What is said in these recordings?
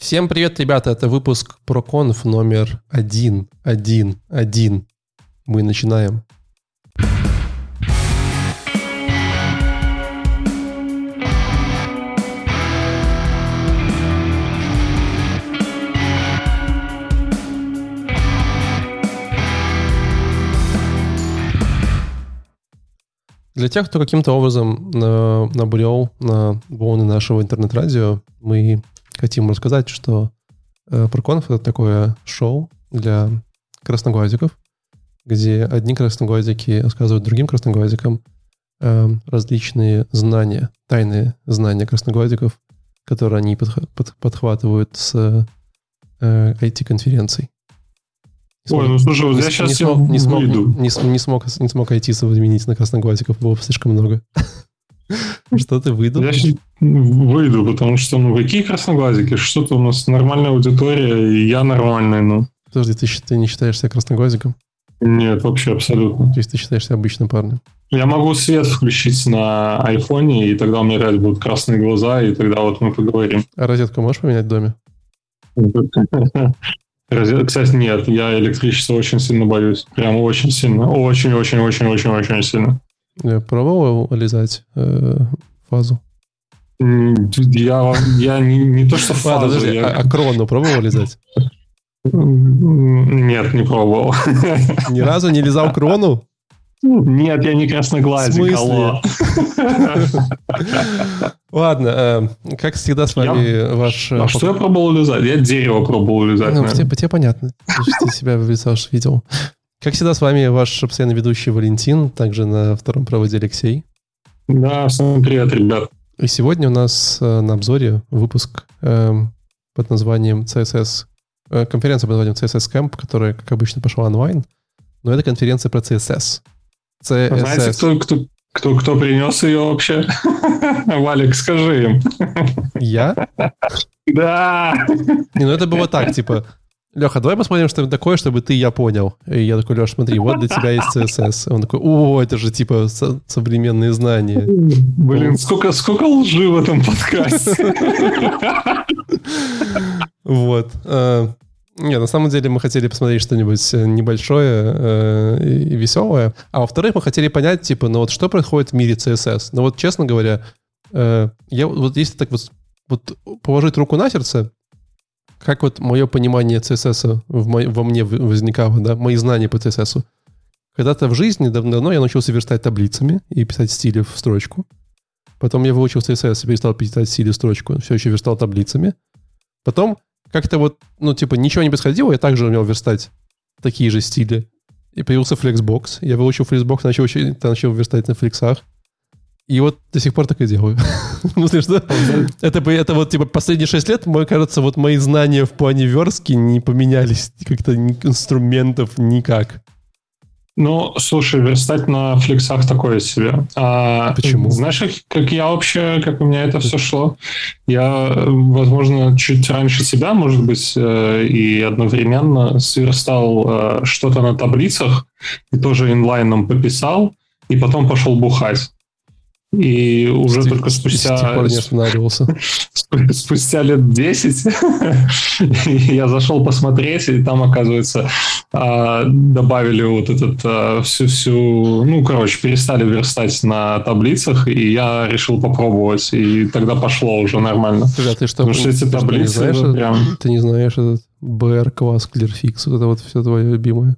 Всем привет, ребята! Это выпуск ProConf номер 1.1.1. Мы начинаем. Для тех, кто каким-то образом набрел на волны нашего интернет-радио, мы хотим рассказать, что э, ProConf — это такое шоу для красноглазиков, где одни красноглазики рассказывают другим красноглазикам э, различные знания, тайные знания красноглазиков, которые они подх- под- подхватывают с э, IT-конференций. Ой, ну слушай, вот не, я сейчас не смог, не, смог, не, не смог, не смог IT заменить на красноглазиков, было бы слишком много. Что ты выйду? Я выйду, потому что, ну, какие красноглазики? Что-то у нас нормальная аудитория, и я нормальный, ну. Подожди, ты, ты не считаешь себя красноглазиком? Нет, вообще абсолютно. То есть ты считаешь себя обычным парнем? Я могу свет включить на айфоне, и тогда у меня реально будут красные глаза, и тогда вот мы поговорим. А розетку можешь поменять в доме? Кстати, нет, я электричество очень сильно боюсь. Прям очень сильно. Очень-очень-очень-очень-очень сильно. Я пробовал лизать фазу? Я, я не, не то что Ладно, фазу, подожди, я- а, а крону пробовал лизать? Нет, не пробовал. Ни разу не лизал крону? Нет, я не красноглазик, алло. Ладно, э, как всегда с вами ваш... э, А что я пробовал лизать? Я дерево пробовал лизать. Ну, тебе, тебе понятно. Ты, себя в лицо видел. Как всегда с вами ваш постоянно ведущий Валентин, также на втором проводе Алексей. Да, всем привет, ребят. И сегодня у нас э, на обзоре выпуск эм, под названием CSS, э, конференция под названием CSS Camp, которая, как обычно, пошла онлайн, но это конференция про CSS. А Знаете, CSS. кто, кто, кто, кто принес ее вообще? Валик, скажи им. Я? Да. Не, ну это было так, типа, Леха, давай посмотрим, что это такое, чтобы ты и я понял. И я такой, Леш, смотри, вот для тебя есть CSS. Он такой, о, это же типа со- современные знания. Блин, сколько, сколько лжи в этом подкасте. Вот. Э, Не, на самом деле мы хотели посмотреть что-нибудь э, небольшое э, и веселое. А во-вторых, мы хотели понять, типа, ну вот что происходит в мире CSS. Ну вот, честно говоря, э, я вот если так вот, вот положить руку на сердце, как вот мое понимание CSS в мо- во мне возникало, да, мои знания по CSS. Когда-то в жизни давно я научился верстать таблицами и писать стили в строчку. Потом я выучил CSS и перестал писать стили в строчку, все еще верстал таблицами. Потом как-то вот, ну, типа, ничего не происходило, я также умел верстать такие же стили. И появился Flexbox. Я выучил Flexbox, начал, учить- начал верстать на флексах. И вот до сих пор так и делаю. Ну, знаешь, да? Это, это вот, типа, последние шесть лет, мне кажется, вот мои знания в плане верстки не поменялись как-то инструментов никак. Ну, слушай, верстать на флексах такое себе. А, Почему? Знаешь, как, как я вообще, как у меня это все шло? Я, возможно, чуть раньше тебя, может быть, э, и одновременно сверстал э, что-то на таблицах, и тоже инлайном пописал, и потом пошел бухать. И уже С тех- только спустя, пор не останавливался. Сп- спустя лет 10 я зашел посмотреть, и там, оказывается, а, добавили вот этот а, всю, всю, ну, короче, перестали верстать на таблицах, и я решил попробовать, и тогда пошло уже нормально. Слушай, а ты что, Потому что эти ты что, не таблицы, знаешь, этот- прям- ты не знаешь этот BR-класс Clearfix, вот это вот все твое любимое.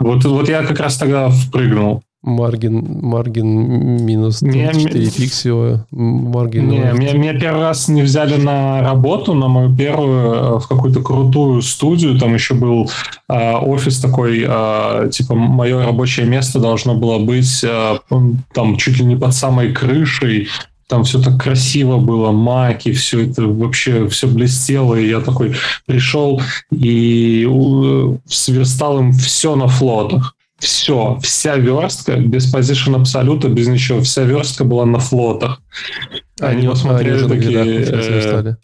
Вот, вот я как раз тогда впрыгнул. Маргин, маргин минус там, Не, 4 ми- пикселя, маргин... Не, меня, меня первый раз не взяли на работу, на мою первую, э, в какую-то крутую студию. Там еще был э, офис такой, э, типа, мое рабочее место должно было быть э, там чуть ли не под самой крышей. Там все так красиво было, маки, все это вообще все блестело. И я такой пришел и э, сверстал им все на флотах. Все, вся верстка, без позишн абсолюта, без ничего, вся верстка была на флотах. Они а, посмотрели уже на гридах, такие, э.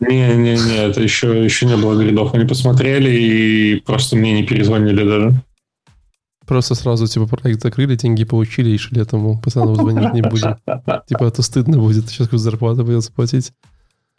Не-не-не, это еще, еще не было гридов. Они посмотрели и просто мне не перезвонили даже. Просто сразу, типа, проект закрыли, деньги получили и шли этому пацану звонить не будем. Типа, а то стыдно будет, сейчас какую зарплату придется платить.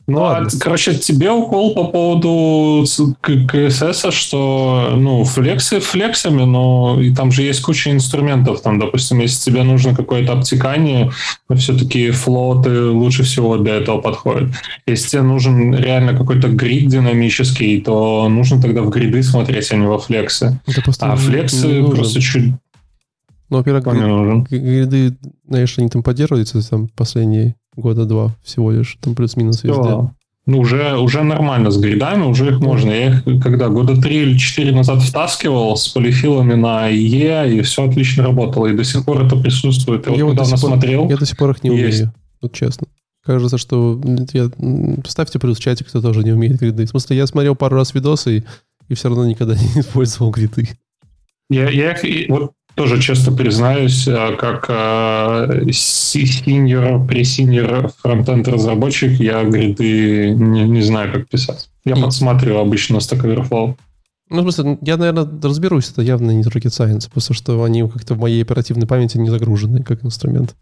Ну, а, короче, тебе укол по поводу КСС, что, ну, флексы флексами, но и там же есть куча инструментов. Там, допустим, если тебе нужно какое-то обтекание, все-таки флоты лучше всего для этого подходят. Если тебе нужен реально какой-то грид динамический, то нужно тогда в гриды смотреть, а не во флексы. А флексы просто чуть... Ну, во-первых, гриды, знаешь, они там поддерживаются там последние года два всего лишь, там плюс-минус везде. Да. Ну, уже, уже нормально с гридами, уже их можно. Я их когда года три или четыре назад втаскивал с полифилами на Е, и все отлично работало, и до сих пор это присутствует. Я, я вот недавно смотрел. Я до сих пор их не есть. умею, вот честно. Кажется, что я, ставьте плюс в чатик, кто тоже не умеет гриды. В смысле, я смотрел пару раз видосы и, и все равно никогда не использовал гриды. Я, я вот тоже честно признаюсь, э, как синьор, э, синьор фронтенд разработчик, я гриды не, не знаю, как писать. Я подсматриваю обычно Stack Overflow. Ну, в смысле, я, наверное, разберусь, это явно не rocket science, просто что они как-то в моей оперативной памяти не загружены как инструмент.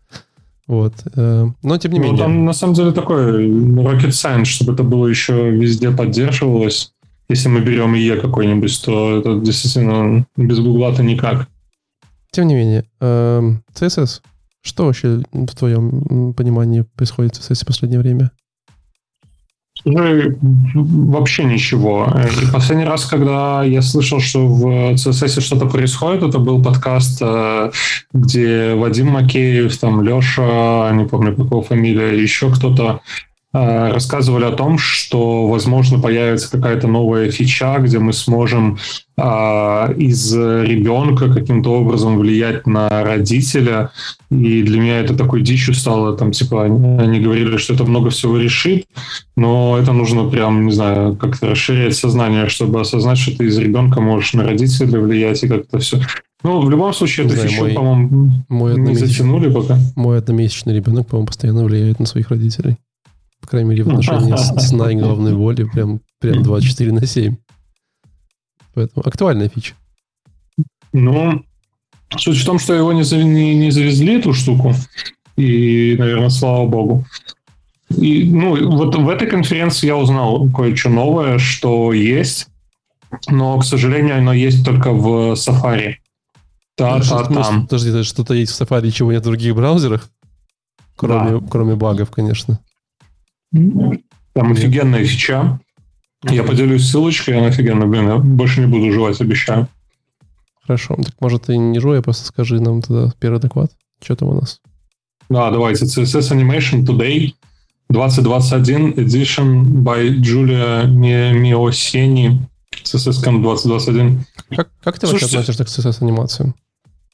Вот. Э, но тем не ну, менее. Там на самом деле такой rocket science, чтобы это было еще везде поддерживалось. Если мы берем IE какой-нибудь, то это действительно без гугла-то никак. Тем не менее, CSS. Эм, что вообще в твоем понимании происходит в CSS в последнее время? Ну, вообще ничего. И последний раз, когда я слышал, что в CSS что-то происходит, это был подкаст, э, где Вадим Макеев, там Леша, не помню, какого фамилия, еще кто-то рассказывали о том, что, возможно, появится какая-то новая фича, где мы сможем а, из ребенка каким-то образом влиять на родителя. И для меня это такой дичью стало. Там, типа, они говорили, что это много всего решит, но это нужно прям, не знаю, как-то расширять сознание, чтобы осознать, что ты из ребенка можешь на родителя влиять и как-то все. Ну, в любом случае, эту фичу, по-моему, мой не затянули пока. Мой одномесячный ребенок, по-моему, постоянно влияет на своих родителей по крайней мере, в отношении сна и головной боли, прям, прям 24 на 7. Поэтому актуальная фича. Ну, суть в том, что его не, не, не завезли, эту штуку. И, наверное, слава богу. И, ну, вот в этой конференции я узнал кое-что новое, что есть, но, к сожалению, оно есть только в Safari. Да, да, там. Подожди, что-то есть в Safari, чего нет в других браузерах? Кроме, да. кроме багов, конечно. Там офигенная фича. Я поделюсь ссылочкой, она офигенная. Блин, я больше не буду жевать, обещаю. Хорошо. Так может ты не жуй, а просто скажи нам тогда первый доклад. Что там у нас? Да, давайте. CSS Animation Today 2021 Edition by Julia Mioseni. CSS 2021. Как, как ты Слушайте, вообще относишься к CSS анимациям?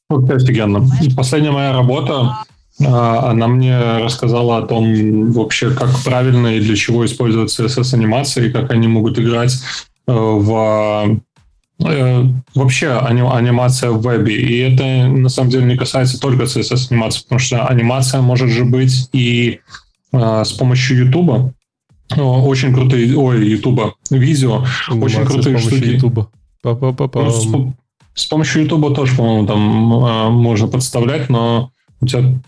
Вот офигенно. Последняя моя работа она мне рассказала о том вообще, как правильно и для чего использовать CSS-анимации, как они могут играть э, в э, вообще анимация в вебе. И это на самом деле не касается только CSS-анимации, потому что анимация может же быть и э, с помощью YouTube. Очень крутые, ой, YouTube, видео, анимация очень крутые с штуки. YouTube. Ну, с, с помощью YouTube тоже, по-моему, там можно подставлять, но у тебя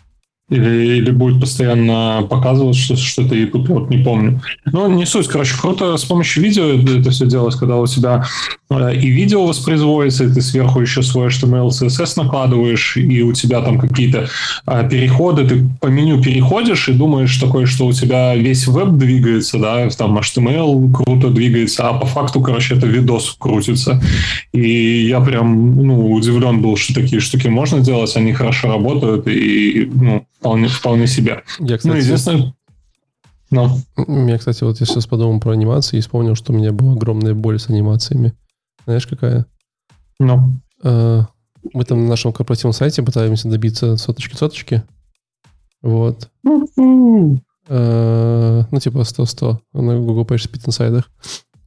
или, или будет постоянно показывать, что, что это YouTube, вот не помню. Но не суть, короче, круто с помощью видео это все делать, когда у тебя и видео воспроизводится, и ты сверху еще свой HTML, CSS накладываешь, и у тебя там какие-то э, переходы, ты по меню переходишь и думаешь такое, что у тебя весь веб двигается, да, там HTML круто двигается, а по факту, короче, это видос крутится. И я прям, ну, удивлен был, что такие штуки можно делать, они хорошо работают, и, ну, вполне, вполне себе. Я, ну, кстати, ну, единственное... Но. Я, кстати, вот я сейчас подумал про анимации и вспомнил, что у меня была огромная боль с анимациями. Знаешь, какая? Ну. А, мы там на нашем корпоративном сайте пытаемся добиться соточки-соточки. Вот. А, ну, типа 100-100 на Google Page Speed Insider.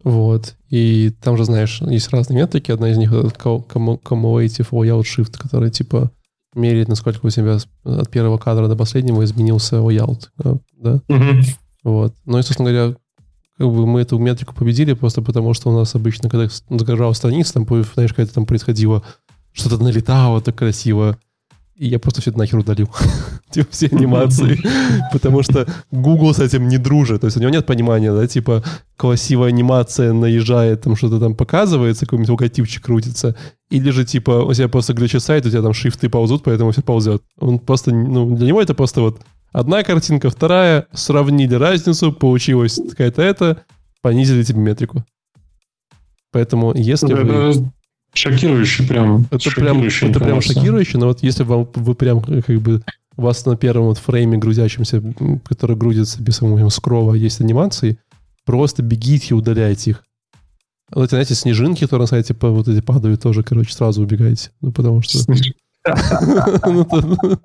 Вот. И там же, знаешь, есть разные метрики. Одна из них это Cumulative Layout Shift, который типа мерить, насколько у тебя от первого кадра до последнего изменился layout, да? Угу. Вот. Но, собственно говоря, как бы мы эту метрику победили просто потому, что у нас обычно, когда загружал страницу, там, знаешь, какая-то там происходило, что-то налетало так красиво, и я просто все это нахер удалил. типа, все анимации, потому что Google с этим не дружит, то есть у него нет понимания, да, типа, красивая анимация наезжает, там что-то там показывается, какой-нибудь логотипчик крутится, или же, типа, у тебя просто глючит сайт, у тебя там шрифты ползут, поэтому все ползет. Он просто, ну, для него это просто вот одна картинка, вторая, сравнили разницу, получилось какая-то это, понизили тебе метрику. Поэтому если это вы... Шокирующе прям. Это прям, это прям шокирующе, но вот если вам, вы прям как бы у вас на первом вот фрейме грузящемся, который грузится без самого скрова, есть анимации, просто бегите и удаляйте их. Вот эти, знаете, снежинки, которые на сайте вот эти падают, тоже, короче, сразу убегайте. Ну, потому что...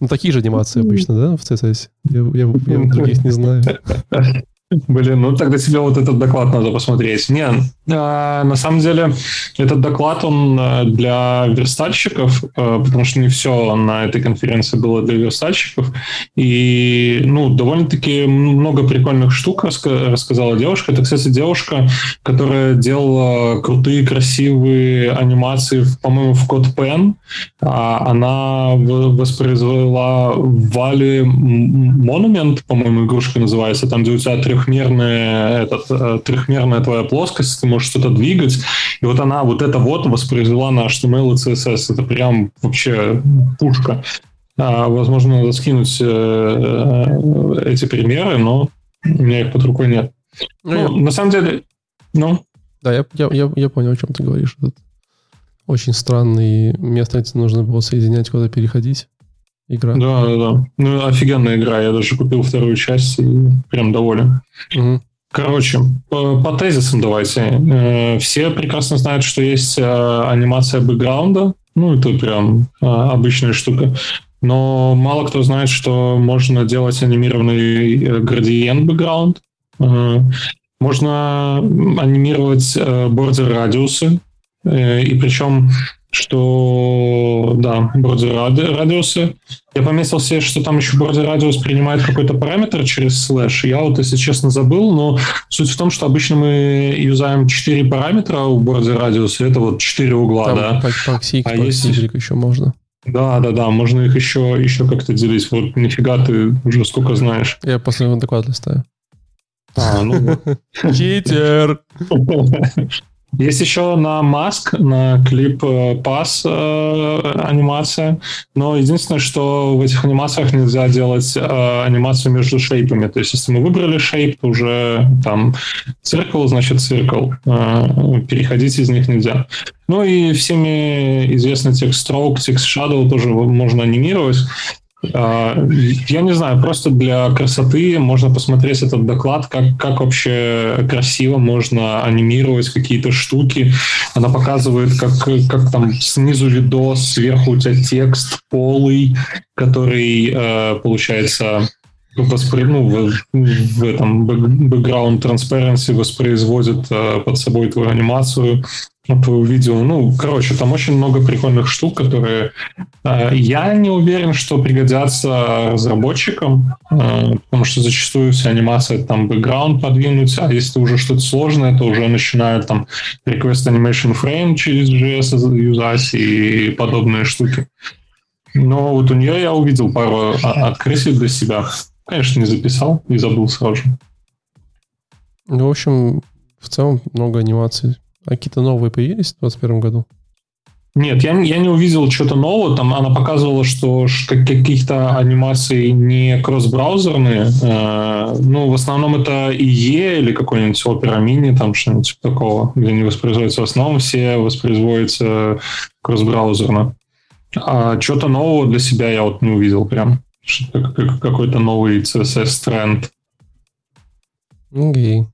Ну, такие же анимации обычно, да, в CSS? Я других не знаю. Блин, ну тогда тебе вот этот доклад надо посмотреть. Не, а, на самом деле этот доклад, он э, для верстальщиков, э, потому что не все на этой конференции было для верстальщиков. И, ну, довольно-таки много прикольных штук рассказала девушка. Это, кстати, девушка, которая делала крутые, красивые анимации, по-моему, в код Pen. А она воспроизвела Вали Монумент, по-моему, игрушка называется, там, где у тебя трех трехмерная, этот, э, трехмерная твоя плоскость, ты можешь что-то двигать, и вот она вот это вот воспроизвела на HTML и CSS. Это прям вообще пушка. А, возможно, надо скинуть э, э, эти примеры, но у меня их под рукой нет. Ну, ну я... на самом деле, ну... Да, я, я, я, я понял, о чем ты говоришь. Этот очень странный место, где нужно было соединять, куда переходить игра. Да, да, да. Ну, офигенная игра. Я даже купил вторую часть и прям доволен. Угу. Короче, по, по тезисам давайте. Э, все прекрасно знают, что есть э, анимация бэкграунда. Ну, это прям э, обычная штука. Но мало кто знает, что можно делать анимированный градиент бэкграунд. Можно анимировать бордер радиусы. И причем что, да, бордер радиусы. Я пометил себе, что там еще бордер радиус принимает какой-то параметр через слэш. Я вот, если честно, забыл, но суть в том, что обычно мы юзаем 4 параметра у бордер радиуса, это вот 4 угла, там да. Паксик, а если... еще можно. Да, да, да, можно их еще, еще как-то делить. Вот нифига ты уже сколько знаешь. Я последний доклад листаю. А, ну Читер! Есть еще на Маск, на клип пас э, э, анимация, но единственное, что в этих анимациях нельзя делать э, анимацию между шейпами. То есть, если мы выбрали шейп, то уже там циркл, значит циркл. Э, переходить из них нельзя. Ну и всеми известный текст stroke, текст shadow тоже можно анимировать. А, я не знаю, просто для красоты можно посмотреть этот доклад, как, как вообще красиво можно анимировать какие-то штуки. Она показывает, как, как там снизу видос, сверху у тебя текст полый, который, э, получается, воспри... ну, в, в этом background transparency воспроизводит э, под собой твою анимацию твое видео. Ну, короче, там очень много прикольных штук, которые э, я не уверен, что пригодятся разработчикам, э, потому что зачастую вся анимация там бэкграунд подвинуть, а если уже что-то сложное, то уже начинают там request animation frame через JS юзать и подобные штуки. Но вот у нее я увидел пару открытий для себя. Конечно, не записал и забыл сразу же. Ну, в общем, в целом много анимаций а какие-то новые появились в 2021 году? Нет, я, я не увидел что-то нового. Там она показывала, что каких-то анимаций не кроссбраузерные. Э, ну, в основном это IE или какой-нибудь Opera Mini, там что-нибудь типа такого, где не воспроизводится. В основном все воспроизводятся кроссбраузерно. А что-то нового для себя я вот не увидел прям. Какой-то новый CSS-тренд. Окей. Okay.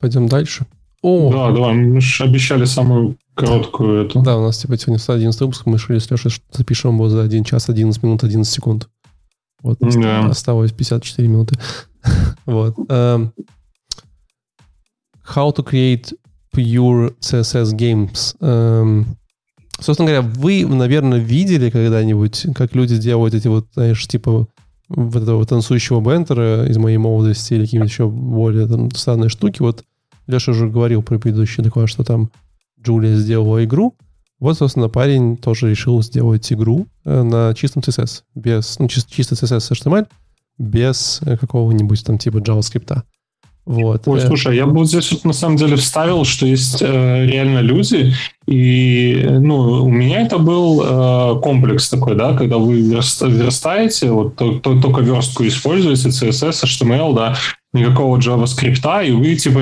Пойдем дальше. О! Да, давай, мы же обещали самую короткую эту. Да, у нас типа сегодня 111 выпуск, мы решили с Лешей запишем его за 1 час 11 минут 11 секунд. Вот, да. осталось 54 минуты. вот. Um, how to create pure CSS games. Um, собственно говоря, вы, наверное, видели когда-нибудь, как люди делают эти вот, знаешь, типа вот этого танцующего бентера из моей молодости или какие-нибудь еще более там, странные штуки. Вот Леша уже говорил про предыдущий доклад, что там Джулия сделала игру, Вот, собственно, парень тоже решил сделать игру э, на чистом CSS, без, ну, чисто, чисто CSS HTML, без э, какого-нибудь там типа JavaScript. Вот. Ой, слушай, я бы вот здесь вот на самом деле вставил, что есть э, реально люди, и ну, у меня это был э, комплекс такой, да, когда вы верстаете, вот то, то, только верстку используете, CSS, HTML, да, никакого JavaScript, и вы типа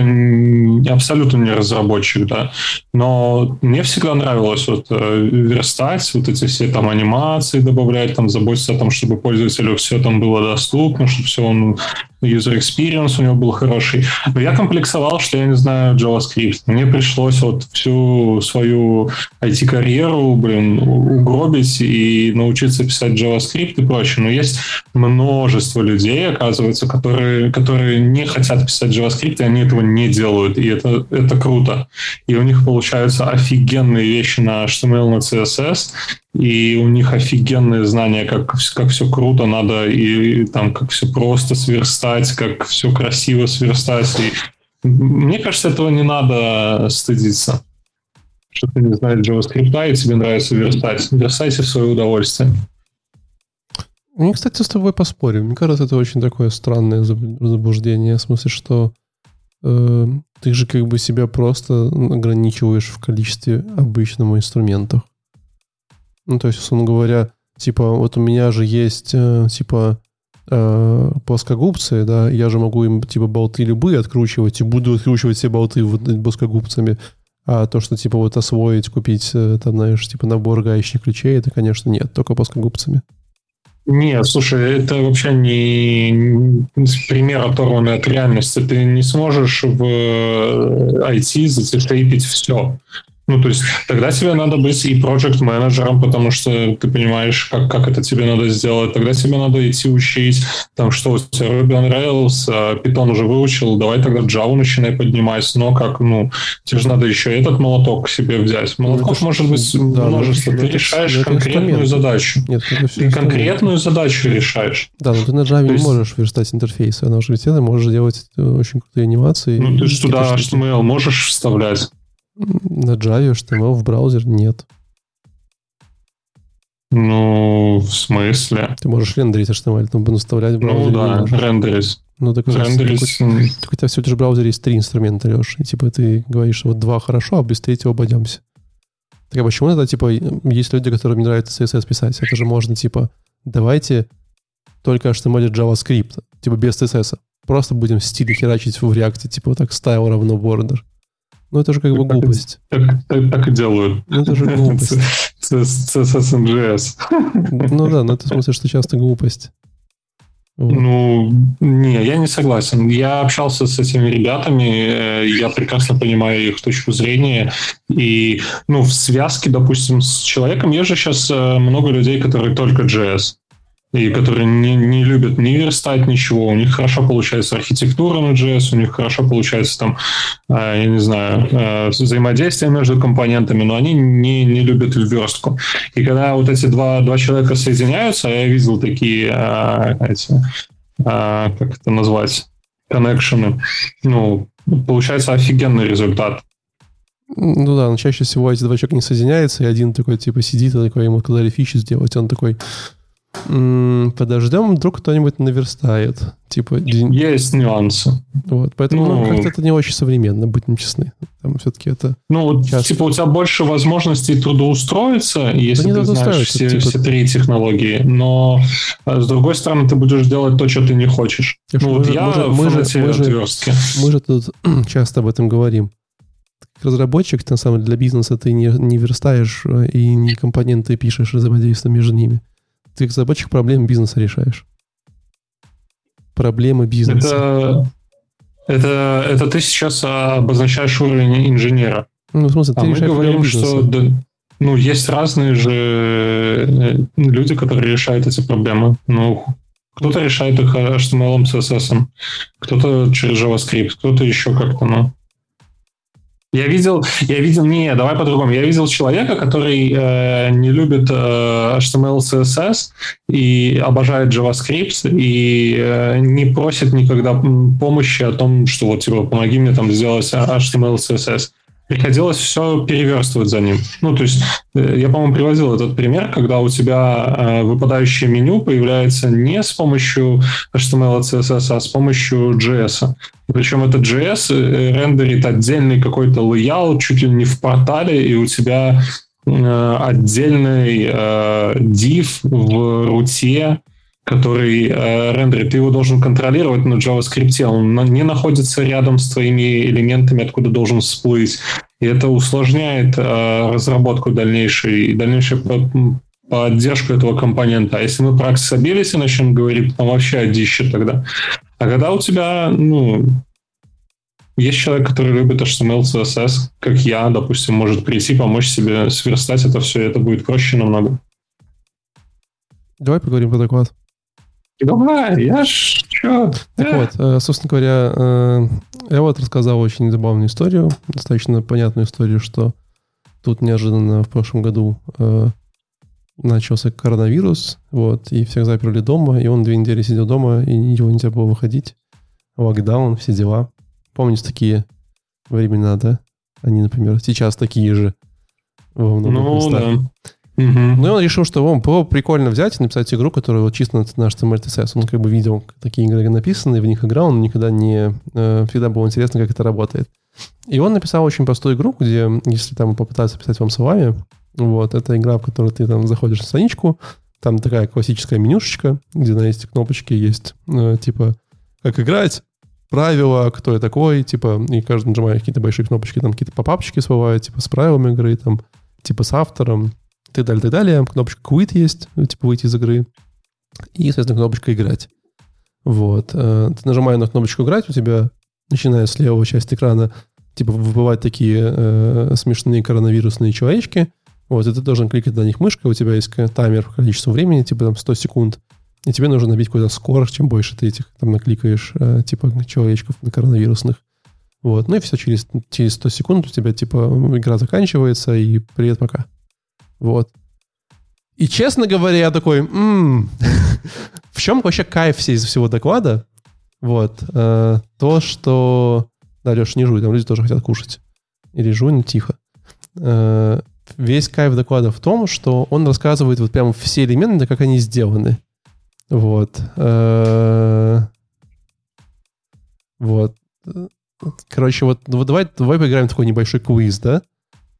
абсолютно не разработчик, да. Но мне всегда нравилось вот э, верстать, вот эти все там анимации добавлять, там заботиться о том, чтобы пользователю все там было доступно, чтобы все он user experience у него был хороший. Но я комплексовал, что я не знаю JavaScript. Мне пришлось вот всю свою IT-карьеру, блин, угробить и научиться писать JavaScript и прочее. Но есть множество людей, оказывается, которые, которые не хотят писать JavaScript, и они этого не делают. И это, это круто. И у них получаются офигенные вещи на HTML, на CSS, и у них офигенные знания, как, как все круто надо, и там как все просто сверстать, как все красиво сверстать. И мне кажется, этого не надо стыдиться. Что ты не знаешь JavaScript, и тебе нравится верстать. Верстайте в свое удовольствие. Мне, кстати, с тобой поспорим. Мне кажется, это очень такое странное заблуждение. В смысле, что э, ты же как бы себя просто ограничиваешь в количестве обычного инструментов. Ну, то есть, условно говоря, типа, вот у меня же есть, э, типа, э, плоскогубцы, да, я же могу им, типа, болты любые откручивать и буду откручивать все болты вот плоскогубцами. А то, что, типа, вот освоить, купить, э, там, знаешь, типа, набор гаечных ключей, это, конечно, нет, только плоскогубцами. Нет, слушай, это вообще не пример, оторванный от реальности. Ты не сможешь в IT зацепить все. Ну, то есть тогда тебе надо быть и проект менеджером потому что ты понимаешь, как, как это тебе надо сделать. Тогда тебе надо идти учить, там, что у тебя Ruby on Rails, а Python уже выучил, давай тогда Java начинай поднимать. Но как, ну, тебе же надо еще этот молоток себе взять. Молотков ну, может быть да, множество. Ты решаешь конкретную задачу. Нет, ты конкретную задачу решаешь. Да, но ты на Java есть... не можешь верстать интерфейсы. Она уже ты можешь делать э, очень крутые анимации. Ну, ты же туда HTML можешь вставлять. На Java HTML в браузер нет. Ну, в смысле? Ты можешь рендерить HTML, там наставлять в браузере. Ну да, рендерить. Ну, так, рендерить. Так, так у тебя все же в браузере есть три инструмента, Леш. И типа ты говоришь, что вот два хорошо, а без третьего обойдемся. Так а почему это, типа, есть люди, которым не нравится CSS писать? Это же можно, типа, давайте только HTML и JavaScript, типа без CSS. Просто будем стили херачить в реакте, типа вот так style равно border. Ну, это же как бы глупость. Так, так, так и делают. Ну, это же глупость. CSS Ну да, но это в смысле, что часто глупость. Вот. Ну, не, я не согласен. Я общался с этими ребятами, э, я прекрасно понимаю их точку зрения. И, ну, в связке, допустим, с человеком, есть же сейчас э, много людей, которые только JS и которые не, не любят ни верстать ничего, у них хорошо получается архитектура на JS, у них хорошо получается там, э, я не знаю, э, взаимодействие между компонентами, но они не, не любят верстку. И когда вот эти два, два человека соединяются, я видел такие э, эти, как это назвать, коннекшены, ну, получается офигенный результат. Ну да, но чаще всего эти два человека не соединяются, и один такой, типа, сидит, и такой, ему сказали фичи сделать, он такой, подождем, вдруг кто-нибудь наверстает. Типа, Есть нюансы. Вот, поэтому ну, как-то это не очень современно, будем честны. Там все-таки это... Ну, часто... типа у тебя больше возможностей трудоустроиться, если да ты знаешь все, типа... все три технологии, но а, с другой стороны ты будешь делать то, что ты не хочешь. Я ну, вот я мы, мы, же, мы, же, мы же тут часто об этом говорим. Как разработчик, на самом деле, для бизнеса ты не, не верстаешь э, и не компоненты пишешь, взаимодействие между ними ты разработчик проблем бизнеса решаешь. Проблемы бизнеса. Это, это, это ты сейчас обозначаешь уровень инженера. Ну, в смысле, ты а мы говорим, что да, ну, есть разные же э, люди, которые решают эти проблемы. Ну, кто-то решает их HTML, CSS, кто-то через JavaScript, кто-то еще как-то, ну. Я видел, я видел, не, давай по-другому. Я видел человека, который э, не любит э, HTML, CSS и обожает JavaScript и э, не просит никогда помощи о том, что вот типа помоги мне там сделать HTML, CSS. Приходилось все переверстывать за ним. Ну, то есть, э, я, по-моему, приводил этот пример, когда у тебя э, выпадающее меню появляется не с помощью HTML CSS, а с помощью JS. Причем этот JS э, рендерит отдельный какой-то layout чуть ли не в портале, и у тебя отдельный div в руте, который э, рендерит, ты его должен контролировать на JavaScript, он не находится рядом с твоими элементами, откуда должен всплыть. И это усложняет э, разработку дальнейшей, дальнейшую поддержку этого компонента. А если мы про accessibility начнем говорить, там вообще одище тогда. А когда у тебя, ну, есть человек, который любит HTML, CSS, как я, допустим, может прийти, помочь себе сверстать это все, и это будет проще намного. Давай поговорим про доклад. Давай, я ж чё? Так вот, э, собственно говоря, э, я вот рассказал очень забавную историю, достаточно понятную историю, что тут неожиданно в прошлом году э, начался коронавирус, вот, и всех заперли дома, и он две недели сидел дома, и его нельзя было выходить. Локдаун, все дела. Помните такие времена, да? Они, например, сейчас такие же во многих ну, местах. Да. Угу. Ну, и он решил, что он было прикольно взять и написать игру, которая вот чисто на HTML TCS. Он как бы видел такие игры написаны, в них играл, он никогда не... Э, всегда было интересно, как это работает. И он написал очень простую игру, где, если там попытаться писать вам словами, вот, это игра, в которой ты там заходишь на страничку, там такая классическая менюшечка, где на есть кнопочки, есть э, типа как играть, правила, кто я такой, типа, и каждый нажимает какие-то большие кнопочки, там какие-то попапчики всплывают, типа с правилами игры, там, типа с автором, так далее, так далее. Кнопочка quit есть, ну, типа выйти из игры. И, соответственно, кнопочка играть. Вот. Э, ты нажимаешь на кнопочку играть, у тебя, начиная с левого части экрана, типа выбывают такие э, смешные коронавирусные человечки. Вот, и ты должен кликать на них мышкой, у тебя есть таймер количество времени, типа там 100 секунд, и тебе нужно набить какой-то скорость, чем больше ты этих там накликаешь, э, типа человечков на коронавирусных. Вот, ну и все, через, через 100 секунд у тебя, типа, игра заканчивается, и привет, пока. Вот. И, честно говоря, я такой, м-м, в чем вообще кайф всей из всего доклада? Вот. Э, то, что... Да, Леша, не жуй, там люди тоже хотят кушать. Или жуй, тихо. Э, весь кайф доклада в том, что он рассказывает вот прямо все элементы, как они сделаны. Вот. Э, вот. Короче, вот, вот давай, давай поиграем в такой небольшой квиз, да?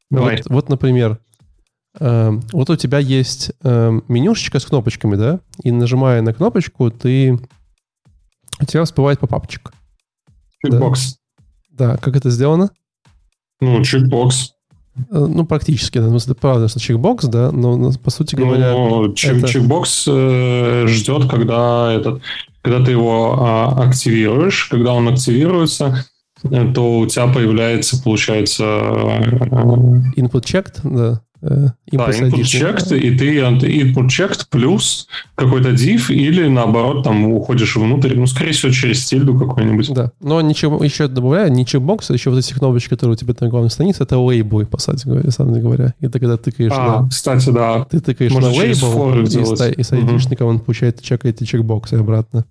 Давай. Вот, вот например, вот у тебя есть эм, менюшечка с кнопочками, да? И нажимая на кнопочку, ты... У тебя всплывает попапчик. Чекбокс. Да. да, как это сделано? Ну, чекбокс. Э, ну, практически, да. Ну, это правда, что чекбокс, да, но, по сути ну, говоря... Ну, чек, это... чекбокс э, ждет, когда, этот, когда ты его а, активируешь. Когда он активируется, э, то у тебя появляется, получается... Input checked, да. Э, да, input checked, и ты input checked плюс какой-то div, или наоборот, там уходишь внутрь, ну, скорее всего, через тильду какой-нибудь. Да, но ничего, еще добавляю, не чекбокс, а еще вот эти кнопочки, которые у тебя на главной странице, это лейблы, по сути говоря, самом говоря. И ты когда тыкаешь а, на... кстати, да. Ты тыкаешь Можно на лейбл, и, ста- и с айдишником угу. он получает, чекает эти чекбоксы обратно.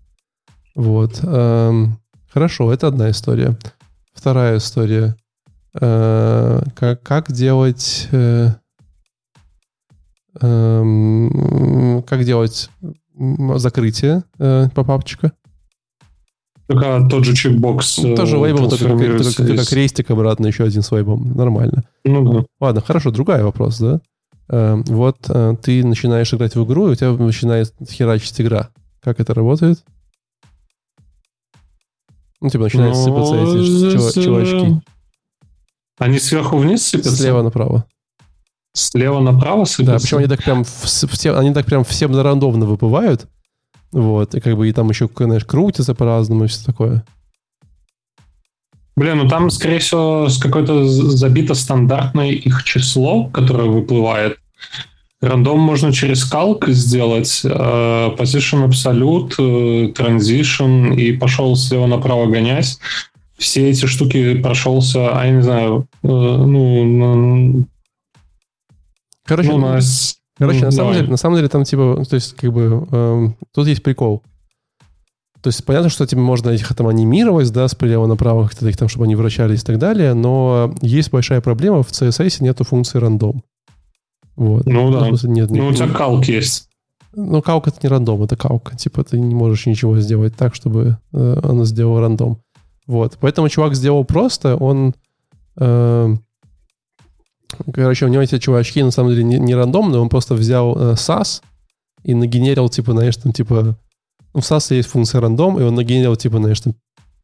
Вот. Эм, хорошо, это одна история. Вторая история. Э, как, как делать... Э, Эм, как делать закрытие э, попапчика? Только тот же чекбокс. Ну, тоже лейбл, только, только, только, как крестик обратно, еще один с лейблом. Нормально. Ну да. Ладно, хорошо, другой вопрос, да? Э, вот э, ты начинаешь играть в игру, и у тебя начинает херачить игра. Как это работает? Ну, типа начинают ну, сыпаться эти чувачки. Они сверху вниз сыпятся? Слева направо. Слева направо сыпется? Да, причем они так прям, все, они так прям всем рандомно выпивают. Вот, и как бы и там еще, знаешь, крутится по-разному и все такое. Блин, ну там, скорее всего, с какое-то забито стандартное их число, которое выплывает. Рандом можно через калк сделать, э, position absolute, э, transition, и пошел слева направо гонять. Все эти штуки прошелся, а я не знаю, э, ну, Короче, ну, нас... короче ну, на, самом деле, на самом деле там типа, то есть как бы, эм, тут есть прикол. То есть понятно, что тебе можно их там анимировать, да, слева направо, как-то их там, чтобы они вращались и так далее, но есть большая проблема, в CSS нету функции рандом. Вот. Ну да. Нет, ну, у тебя калк есть. Ну, калк это не рандом, это калка. Типа ты не можешь ничего сделать так, чтобы э, оно сделало рандом. Вот. Поэтому чувак сделал просто, он... Э, короче, у него эти чувачки на самом деле не, не рандомные, он просто взял э, SAS и нагенерил, типа, знаешь, там, типа, ну, в SAS есть функция рандом, и он нагенерил, типа, знаешь, там,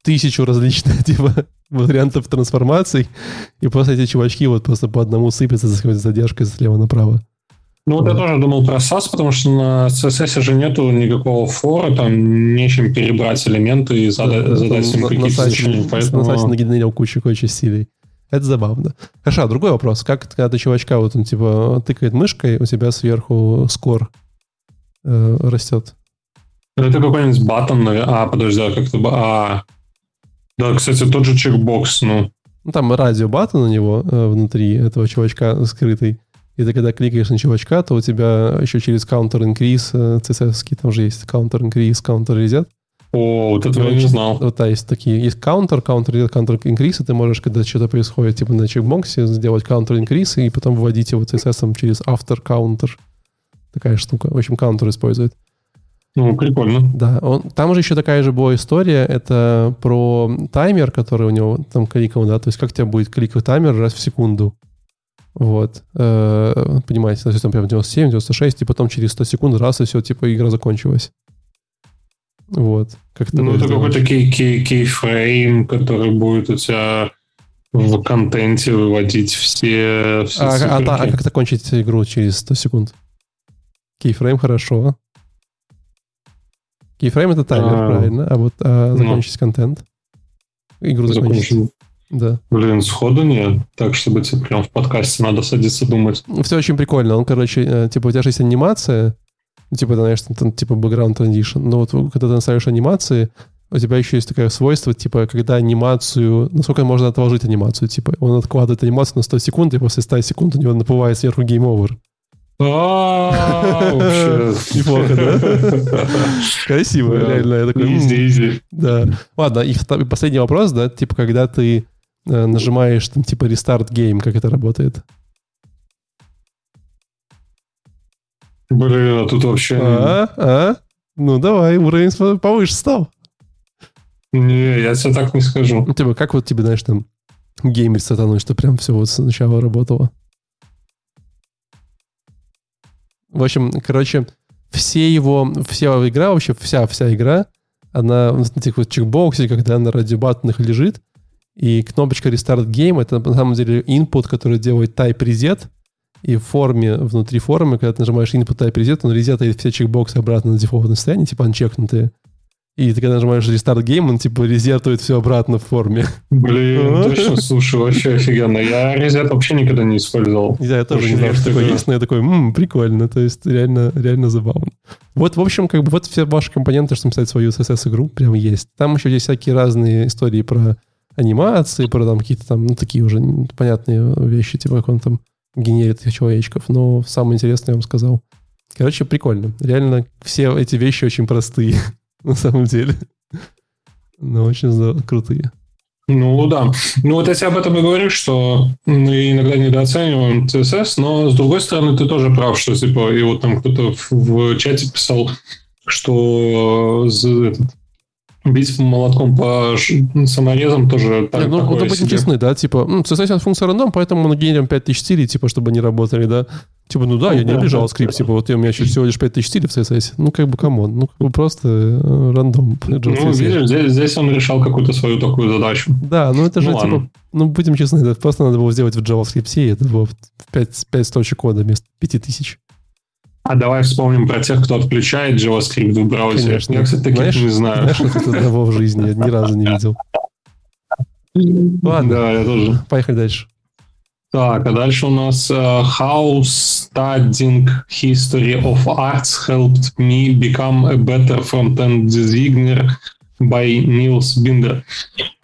тысячу различных, типа, вариантов трансформаций, и просто эти чувачки вот просто по одному сыпятся с какой-то задержкой слева направо. Ну, вот, вот я тоже думал про SAS, потому что на CSS же нету никакого фора, там нечем перебрать элементы и задать, да, задать им какие-то значения. Поэтому... На SAS нагенерил кучу кучу стилей. Это забавно. Хорошо, а другой вопрос. Как когда ты чувачка, вот он типа тыкает мышкой, у тебя сверху скор э, растет? Это какой-нибудь батон, а, подожди, а как-то... А, да, кстати, тот же чекбокс, ну. Ну, там радио батон у него э, внутри этого чувачка скрытый. И ты когда кликаешь на чувачка, то у тебя еще через counter increase, э, CSS, там же есть counter increase, counter reset. О, вот это я не знал. Вот, да, есть такие. Есть counter, counter counter increase, и ты можешь, когда что-то происходит, типа на чекбоксе, сделать counter increase и потом вводить его CSS через after counter. Такая штука. В общем, counter использует. Ну, прикольно. Да, он, там же еще такая же была история, это про таймер, который у него там кликал, да, то есть как тебя будет кликать таймер раз в секунду. Вот. Э, понимаете, то есть там прям 97, 96, и потом через 100 секунд раз, и все, типа, игра закончилась. Вот. Как ну, это какой-то кей- кей- кейфрейм, который будет у тебя в контенте выводить все... все а, а, а, а как закончить игру через 100 секунд? Кейфрейм хорошо. Кейфрейм это таймер, а, правильно. А вот а, ну. закончить ну, контент. Игру закончить. Да. Блин, сходу нет. Так, чтобы тебе прям в подкасте надо садиться думать. Все очень прикольно. Он, короче, э, типа, у тебя же есть анимация, ну, типа, знаешь, там, типа, background transition. Но вот когда ты настраиваешь анимации, у тебя еще есть такое свойство, типа, когда анимацию... Насколько можно отложить анимацию? Типа, он откладывает анимацию на 100 секунд, и после 100 секунд у него наплывает сверху game over. Неплохо, да? Красиво, реально. Я такой, изи, изи. Да. Ладно, и последний вопрос, да, типа, когда ты э, нажимаешь, там, типа, рестарт game, как это работает? Блин, а тут вообще... А, а? Ну, давай, уровень повыше стал. Не, я тебе так не скажу. Ну, типа, как вот тебе, знаешь, там, геймер сатаной, что прям все вот сначала работало? В общем, короче, все его, вся игра, вообще вся, вся игра, она на этих вот чекбоксе, когда на радиобатонах лежит, и кнопочка Restart Game — это на самом деле input, который делает type reset, и в форме, внутри формы, когда ты нажимаешь input type reset, он резетает все чекбоксы обратно на дефолтное состояние, типа анчекнутые. И ты когда нажимаешь restart game, он типа резетует все обратно в форме. Блин, точно, слушай, вообще офигенно. Я reset вообще никогда не использовал. Да, я тоже не знал, что такое есть, но я такой, ммм, прикольно, то есть реально, реально забавно. Вот, в общем, как бы вот все ваши компоненты, чтобы написать свою CSS-игру, прям есть. Там еще есть всякие разные истории про анимации, про там какие-то там, ну, такие уже понятные вещи, типа как он там генерит этих человечков. Но самое интересное я вам сказал. Короче, прикольно. Реально все эти вещи очень простые. на самом деле. Но очень крутые. Ну да. Ну вот я тебе об этом и говорю, что мы иногда недооцениваем CSS, но с другой стороны ты тоже прав, что типа, и вот там кто-то в, в чате писал, что этот, бить молотком по саморезам тоже так, Нет, ну, такое ну, будем честны, да, типа, ну, CSS функция рандом, поэтому мы генерим 5000 стилей, типа, чтобы они работали, да. Типа, ну да, ну, я не лежал скрипт, типа, вот у меня еще всего лишь 5000 стилей в CSS. Ну, как бы, come on, ну, как бы просто э, random. Ну, видишь, здесь, здесь он решал какую-то свою такую задачу. Да, ну это же, ну, типа, ладно. ну, будем честны, это просто надо было сделать в JavaScript, и это было 5, 5 строчек кода вместо 5000. А давай вспомним про тех, кто отключает JavaScript в браузере. Конечно. Я, кстати, таких знаешь, не знаю. Знаешь, это одного в жизни я ни разу не видел. Ладно. Да, я тоже. Поехали дальше. Так, а дальше у нас uh, How studying history of arts helped me become a better front-end designer by Niels Binder.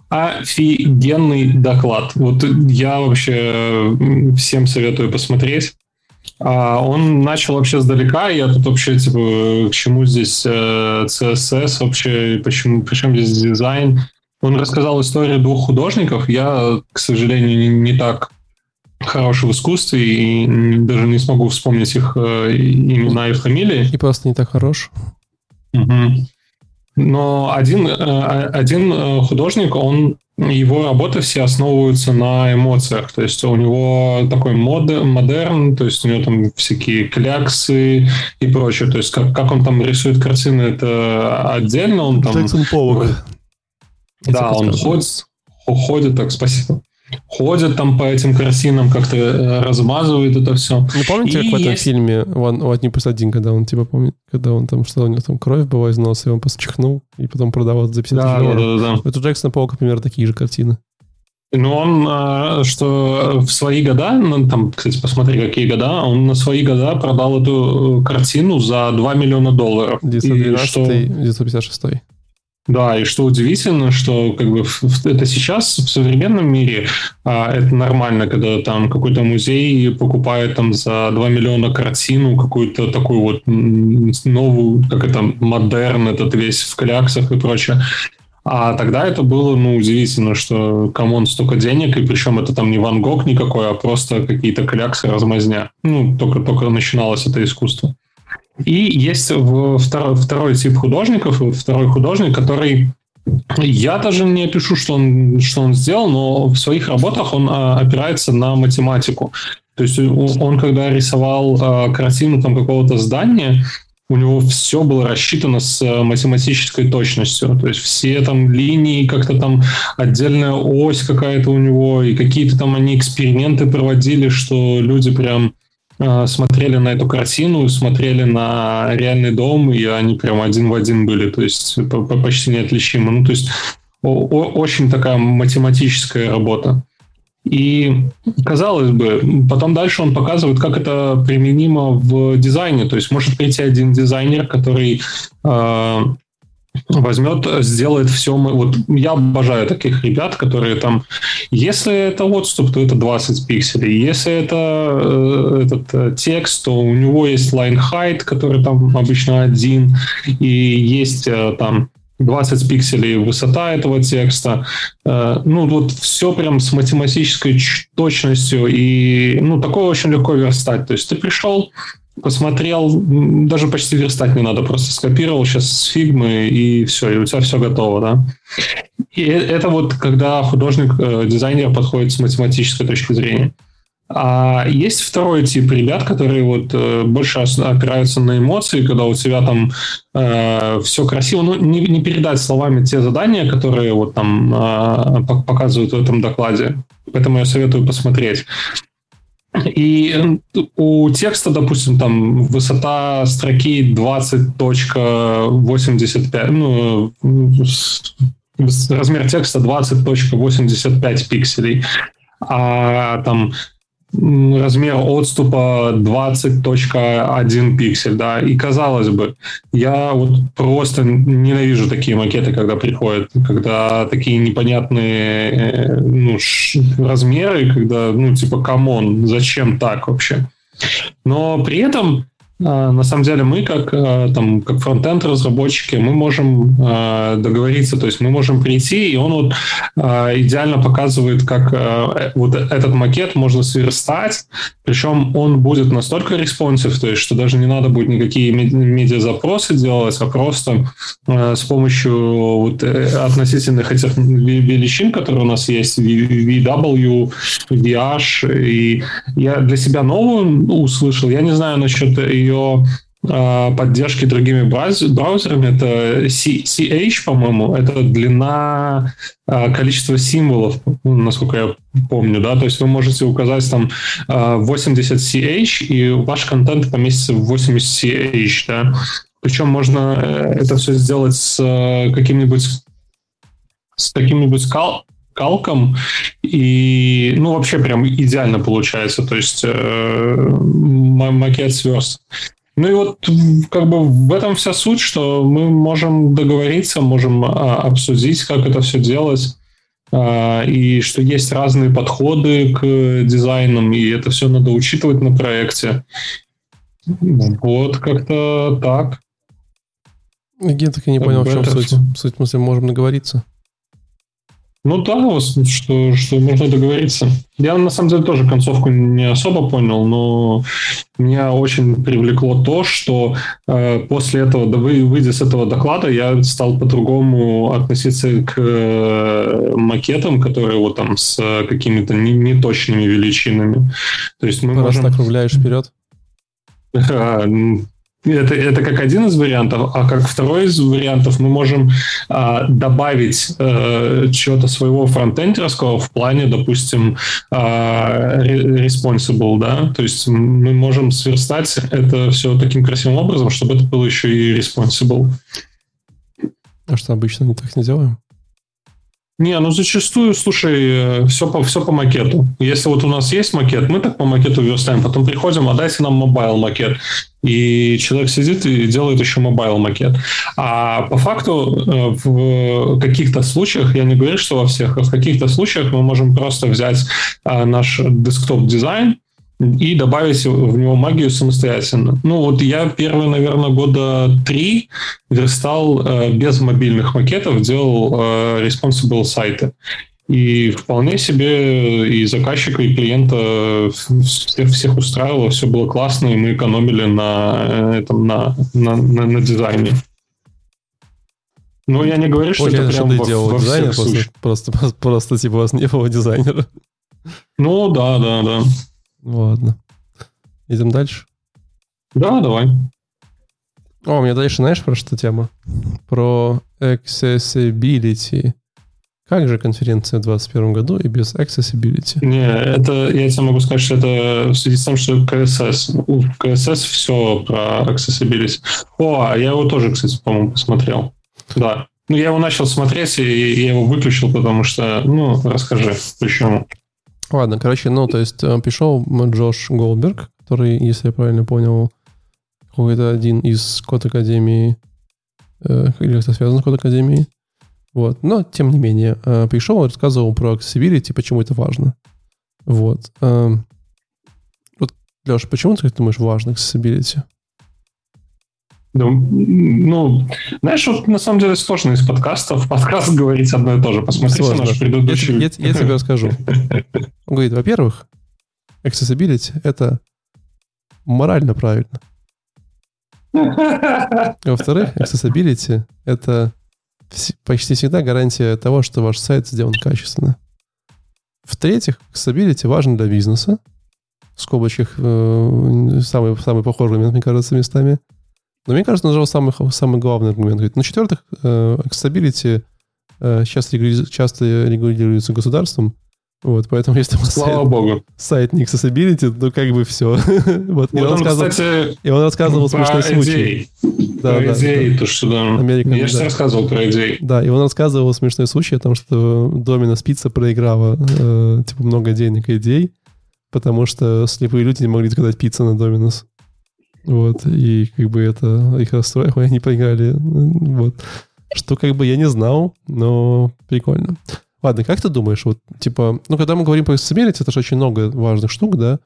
Офигенный доклад. Вот я вообще всем советую посмотреть. А он начал вообще сдалека, я тут вообще, типа, к чему здесь э, CSS вообще, почему, причем здесь дизайн. Он рассказал историю двух художников. Я, к сожалению, не, не так хорош в искусстве и даже не смогу вспомнить их э, имена и фамилии. И просто не так хорош. Угу. Но один, э, один э, художник, он его работы все основываются на эмоциях. То есть у него такой мод, модерн, то есть у него там всякие кляксы и прочее. То есть как, как он там рисует картины, это отдельно. Он там... Джексон Поллок. Да, он ходит, ходит, так, спасибо ходят там по этим картинам, как-то э, размазывают это все. Ну, помните, и как в этом есть... фильме One, One плюс один, когда он, типа, помнит, когда он там, что у него там кровь была из носа, и он просто чихнул, и потом продавал за 50 да, да, да, да. Это Джексона Полка, например, такие же картины. Ну, он, а, что в свои года, ну, там, кстати, посмотри, какие года, он на свои года продал эту э, картину за 2 миллиона долларов. 912 и что... 956 да, и что удивительно, что как бы это сейчас в современном мире а, это нормально, когда там какой-то музей покупает там за 2 миллиона картину, какую-то такую вот новую, как это, модерн, этот весь в кляксах и прочее. А тогда это было, ну, удивительно, что come on столько денег, и причем это там не Ван Гог никакой, а просто какие-то кляксы, размазня. Ну, только-только начиналось это искусство. И есть второй, второй тип художников, второй художник, который я даже не пишу, что он, что он сделал, но в своих работах он а, опирается на математику. То есть он, когда рисовал а, картину там какого-то здания, у него все было рассчитано с математической точностью. То есть все там линии, как-то там отдельная ось какая-то у него, и какие-то там они эксперименты проводили, что люди прям Э, смотрели на эту картину, смотрели на реальный дом, и они прям один в один были, то есть почти неотличимы. Ну, то есть очень такая математическая работа. И, казалось бы, потом дальше он показывает, как это применимо в дизайне. То есть может прийти один дизайнер, который э, возьмет, сделает все. Вот я обожаю таких ребят, которые там, если это отступ, то это 20 пикселей. Если это э, этот э, текст, то у него есть line height, который там обычно один, и есть э, там 20 пикселей высота этого текста. Ну, вот все прям с математической точностью, и, ну, такое очень легко верстать. То есть ты пришел, посмотрел, даже почти верстать не надо, просто скопировал сейчас с фигмы и все, и у тебя все готово, да. И э, это вот когда художник, э, дизайнер подходит с математической точки зрения. А есть второй тип ребят, которые вот э, больше опираются на эмоции, когда у тебя там э, все красиво, ну не, не передать словами те задания, которые вот там э, показывают в этом докладе. Поэтому я советую посмотреть. И у текста, допустим, там высота строки 20.85, ну, размер текста 20.85 пикселей, а там размер отступа 20.1 пиксель, да, и казалось бы, я вот просто ненавижу такие макеты, когда приходят, когда такие непонятные э, ну, размеры, когда, ну, типа, come on, зачем так вообще? Но при этом на самом деле мы как, а, там, как frontend разработчики, мы можем а, договориться, то есть мы можем прийти, и он вот идеально показывает, как э, вот этот макет можно сверстать, причем он будет настолько responsive, то есть что даже не надо будет никакие медиазапросы делать, а просто с помощью вот э, относительных этих величин, которые у нас есть, VW, VH, и я для себя новую услышал, я не знаю насчет ее а, поддержки другими браузерами. Это CH, по-моему, это длина а, количества символов, насколько я помню, да, то есть вы можете указать там 80 а, CH, и ваш контент поместится в 80 CH, да. Причем можно э, это все сделать с э, каким-нибудь с каким-нибудь кал калком, и, ну, вообще прям идеально получается, то есть э, макет сверст. Ну и вот как бы в этом вся суть, что мы можем договориться, можем а, обсудить, как это все делать. а, и что есть разные подходы к дизайнам, и это все надо учитывать на проекте. Вот как-то так. Я так и не понял, в чем суть. Суть, в смысле, можем наговориться. Ну да, что, что можно договориться. Я на самом деле тоже концовку не особо понял, но меня очень привлекло то, что э, после этого, да, вы, выйдя с этого доклада, я стал по-другому относиться к э, макетам, которые вот там с какими-то неточными величинами. То есть мы Раз можем... округляешь вперед? Это, это как один из вариантов, а как второй из вариантов мы можем а, добавить а, чего-то своего фронтендерского в плане, допустим, а, responsible, да, то есть мы можем сверстать это все таким красивым образом, чтобы это было еще и responsible. А что обычно мы так не делаем? Не, ну зачастую, слушай, все по, все по макету. Если вот у нас есть макет, мы так по макету верстаем, потом приходим, а дайте нам mobile макет. И человек сидит и делает еще mobile макет. А по факту э, в каких-то случаях, я не говорю, что во всех, а в каких-то случаях мы можем просто взять наш desktop дизайн, и добавить в него магию самостоятельно. Ну, вот я первые, наверное, года три верстал э, без мобильных макетов, делал э, responsible сайты. И вполне себе и заказчика, и клиента всех, всех устраивало, все было классно, и мы экономили на, э, этом, на, на, на, на дизайне. Ну, я не говорю, что Ой, это прям ты во, делал во дизайнер, просто, просто, просто, просто, типа, у вас не было дизайнера. Ну, да, да, да. Ладно. Идем дальше? Да, давай. О, у меня дальше знаешь про что тема? Про accessibility. Как же конференция в 2021 году и без accessibility? Не, это я тебе могу сказать, что это в связи с тем, что КСС. У КСС все про accessibility. О, а я его тоже, кстати, по-моему, посмотрел. Да. Ну, я его начал смотреть, и я его выключил, потому что... Ну, расскажи, почему. Ладно, короче, ну, то есть э, пришел Джош Голдберг, который, если я правильно понял, какой-то один из Код Академии, э, или кто связан с Код Академией. Вот. Но, тем не менее, э, пришел и рассказывал про accessibility, почему это важно. Вот. Э, вот, Леша, почему ты думаешь важно accessibility? Ну, знаешь, вот на самом деле сложно из подкастов подкаст говорить одно и то же. Посмотрите сложно. наш предыдущий... Я, я, я тебе расскажу. Он говорит, во-первых, accessibility — это морально правильно. Во-вторых, accessibility — это почти всегда гарантия того, что ваш сайт сделан качественно. В-третьих, accessibility важен для бизнеса. В скобочках э, самый, самый похожий мне кажется, местами — но мне кажется, он нажал самый, самый главный аргумент. Говорит, на четвертых, э, accessibility э, сейчас регули, часто регулируется государством, вот, поэтому если вас Слава сайт, богу. сайт не accessibility, то как бы все. вот, и, он рассказывал, кстати, и он рассказывал смешной случай. Да, про да, идеи, да. то, что да. Америка, Я же да. рассказывал про идеи. Да, и он рассказывал смешной случай о том, что Домина Спица проиграла э, типа много денег и идей, потому что слепые люди не могли заказать пиццу на Доминос. Вот, и как бы это их расстроило, и они проиграли. Вот. Что как бы я не знал, но прикольно. Ладно, как ты думаешь, вот, типа, ну, когда мы говорим про accessibility, это же очень много важных штук, да?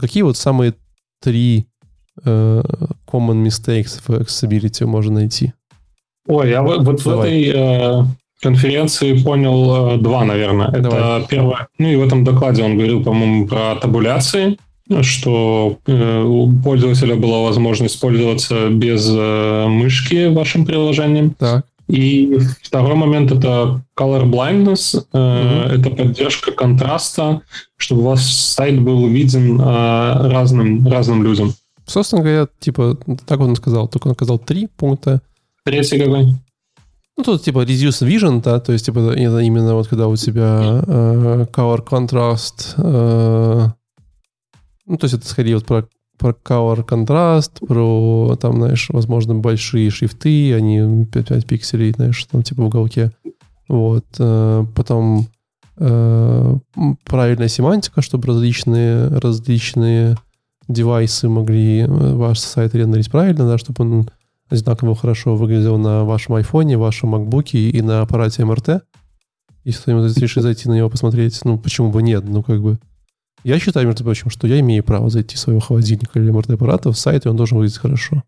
Какие вот самые три э, common mistakes в accessibility можно найти? Ой, я вот, вот в этой э, конференции понял э, два, наверное. Давай. Это первое, ну и в этом докладе он говорил, по-моему, про табуляции, что э, у пользователя была возможность пользоваться без э, мышки вашим приложением. Так. И второй момент это color blindness, угу. это поддержка контраста, чтобы у вас сайт был виден разным, разным людям. Собственно говоря, типа, так он сказал, только он сказал три пункта. Третий какой? Ну, тут типа reduce vision, да, то есть типа это именно вот когда у тебя э, color contrast, э, ну, то есть это скорее вот про, про color контраст, про, там, знаешь, возможно, большие шрифты, они 5, 5 пикселей, знаешь, там типа в уголке. Вот. Э, потом э, правильная семантика, чтобы различные, различные девайсы могли э, ваш сайт рендерить правильно, да, чтобы он одинаково хорошо выглядел на вашем айфоне, вашем MacBook и на аппарате МРТ. Если кто-нибудь решит зайти на него посмотреть, ну, почему бы нет? Ну, как бы... Я считаю, между прочим, что я имею право зайти своего холодильника или МРТ-аппарата в сайт, и он должен выглядеть хорошо.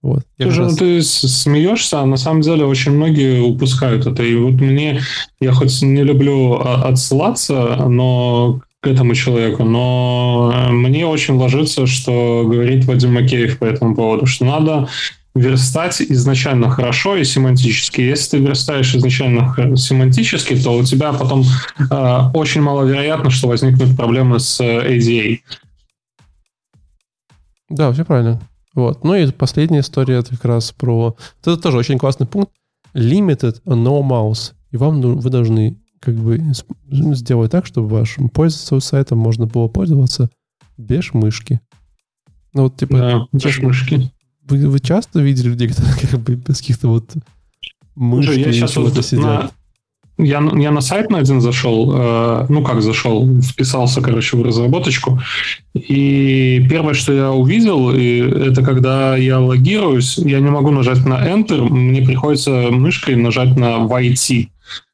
Вот. Слушай, раз... ну ты смеешься, а на самом деле очень многие упускают это. И вот мне, я хоть не люблю отсылаться, но к этому человеку, но мне очень ложится, что говорит Вадим Макеев по этому поводу, что надо верстать изначально хорошо и семантически. Если ты верстаешь изначально семантически, то у тебя потом э, очень маловероятно, что возникнут проблемы с ADA. Да, все правильно. Вот. Ну и последняя история это как раз про... Это тоже очень классный пункт. Limited no mouse. И вам вы должны как бы сделать так, чтобы вашим пользоваться сайтом можно было пользоваться без мышки. Ну вот типа... Да, без мышки. Вы, вы часто видели людей, которые как бы без каких-то вот Слушай, я сейчас вот сидят? На... Я, я на сайт на один зашел, э, ну как зашел, вписался, короче, в разработочку, и первое, что я увидел, и это когда я логируюсь, я не могу нажать на Enter, мне приходится мышкой нажать на YT,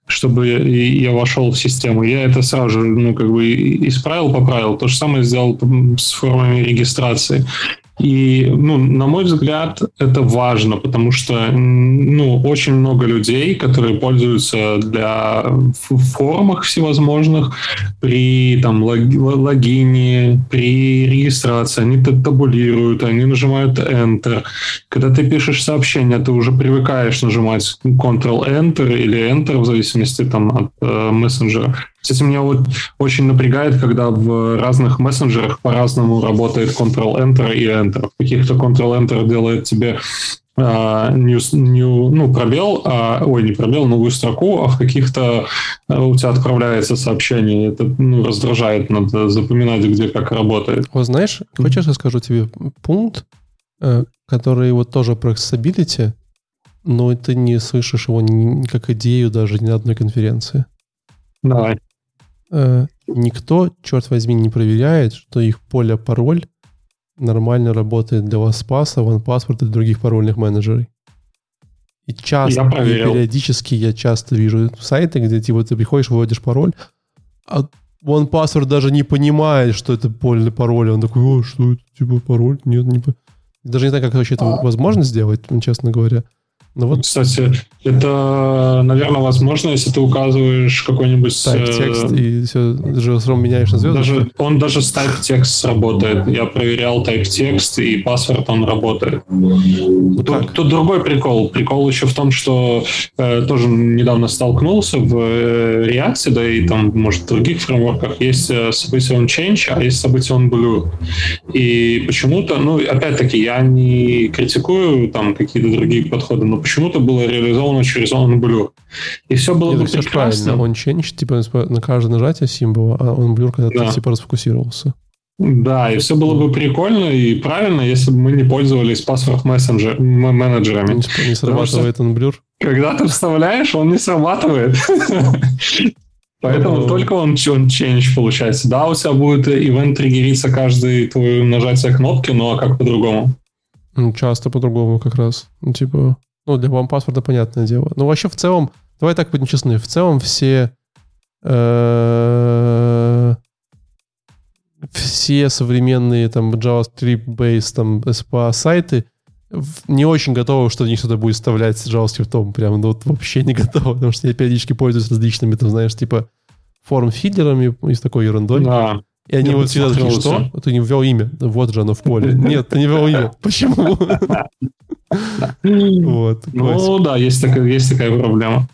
чтобы я вошел в систему. Я это сразу же, ну, как бы исправил, поправил. То же самое сделал с формами регистрации. И, ну, на мой взгляд, это важно, потому что, ну, очень много людей, которые пользуются для форумах всевозможных при там логине, при регистрации, они табулируют, они нажимают Enter. Когда ты пишешь сообщение, ты уже привыкаешь нажимать Ctrl-Enter или Enter в зависимости там от э, мессенджера. Кстати, меня вот очень напрягает, когда в разных мессенджерах по-разному работает Ctrl-Enter и Enter. В каких-то Ctrl-Enter делает тебе Uh, new, new, ну, пробел, а, ой, не пробел, новую строку, а в каких-то uh, у тебя отправляется сообщение. Это ну, раздражает, надо запоминать, где как работает. Вот знаешь, хочешь, я скажу тебе пункт, э, который вот тоже про accessibility, но ты не слышишь его ни, как идею даже ни на одной конференции. Давай никто, черт возьми, не проверяет, что их поле пароль нормально работает для вас паса, OnePassword и других парольных менеджеров. И часто, я и периодически я часто вижу сайты, где типа ты приходишь, выводишь пароль, а OnePassword даже не понимает, что это поле пароль. Он такой, о, что это, типа пароль? Нет, не... Даже не знаю, как вообще это а... возможно сделать, честно говоря. Ну вот, кстати, это, наверное, возможно, если ты указываешь какой-нибудь... Type-текст, э, и все, JavaScript меняешь на звезды. Даже, он даже с type-текст работает. Я проверял type-текст, и паспорт он работает. Ну, тут, тут другой прикол. Прикол еще в том, что э, тоже недавно столкнулся в э, React, да и там, может, в других фреймворках есть э, событие on change, а есть событие on blue. И почему-то, ну, опять-таки, я не критикую там какие-то другие подходы, но почему-то было реализовано через OnBlur. И все было Нет, бы все прекрасно. Правильно. Он change, типа на каждое нажатие символа, а OnBlur когда да. ты типа расфокусировался. Да, и все было бы прикольно и правильно, если бы мы не пользовались паспорт мессенджер, менеджерами. Не, не срабатывает OnBlur? Когда ты вставляешь, он не срабатывает. Поэтому ну, только он, он change получается. Да, у тебя будет ивент триггериться каждое твое нажатие кнопки, но как по-другому? Часто по-другому как раз. Ну, типа, ну, для вам паспорта понятное дело. Но вообще в целом, давай так будем честны, в целом все э, все современные там JavaScript-based там SPA сайты не очень готовы, что в них что-то будет вставлять с JavaScript. Прям, ну, вот вообще не готовы, потому что я периодически пользуюсь различными, там, знаешь, типа форм-фидерами и с такой ерундой. Да. И они вот всегда такие, что? Ты не ввел имя. Вот же оно в поле. Нет, ты не ввел имя. Почему? Вот. Ну да, есть такая, есть такая проблема.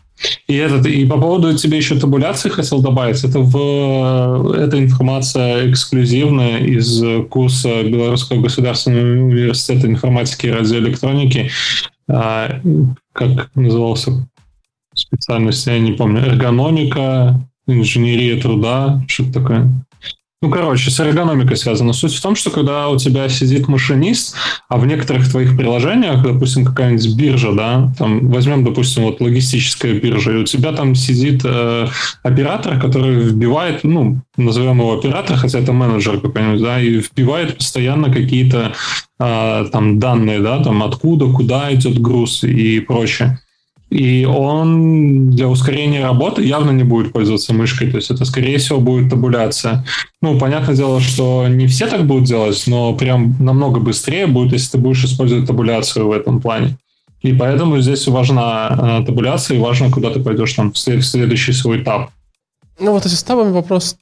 И, этот, и по поводу тебе еще табуляции хотел добавить. Это в, эта информация эксклюзивная из курса Белорусского государственного университета информатики и радиоэлектроники. А, как назывался специальность, я не помню. Эргономика, инженерия труда, что-то такое. Ну, короче, с эргономикой связано. Суть в том, что когда у тебя сидит машинист, а в некоторых твоих приложениях, допустим, какая-нибудь биржа, да, там возьмем, допустим, вот логистическая биржа, и у тебя там сидит э, оператор, который вбивает, ну, назовем его оператор, хотя это менеджер какой-нибудь, да, и вбивает постоянно какие-то э, там данные, да, там откуда, куда идет груз и прочее. И он для ускорения работы явно не будет пользоваться мышкой, то есть это, скорее всего, будет табуляция. Ну, понятное дело, что не все так будут делать, но прям намного быстрее будет, если ты будешь использовать табуляцию в этом плане. И поэтому здесь важна э, табуляция, и важно, куда ты пойдешь там в следующий свой этап. Ну вот с табами вопрос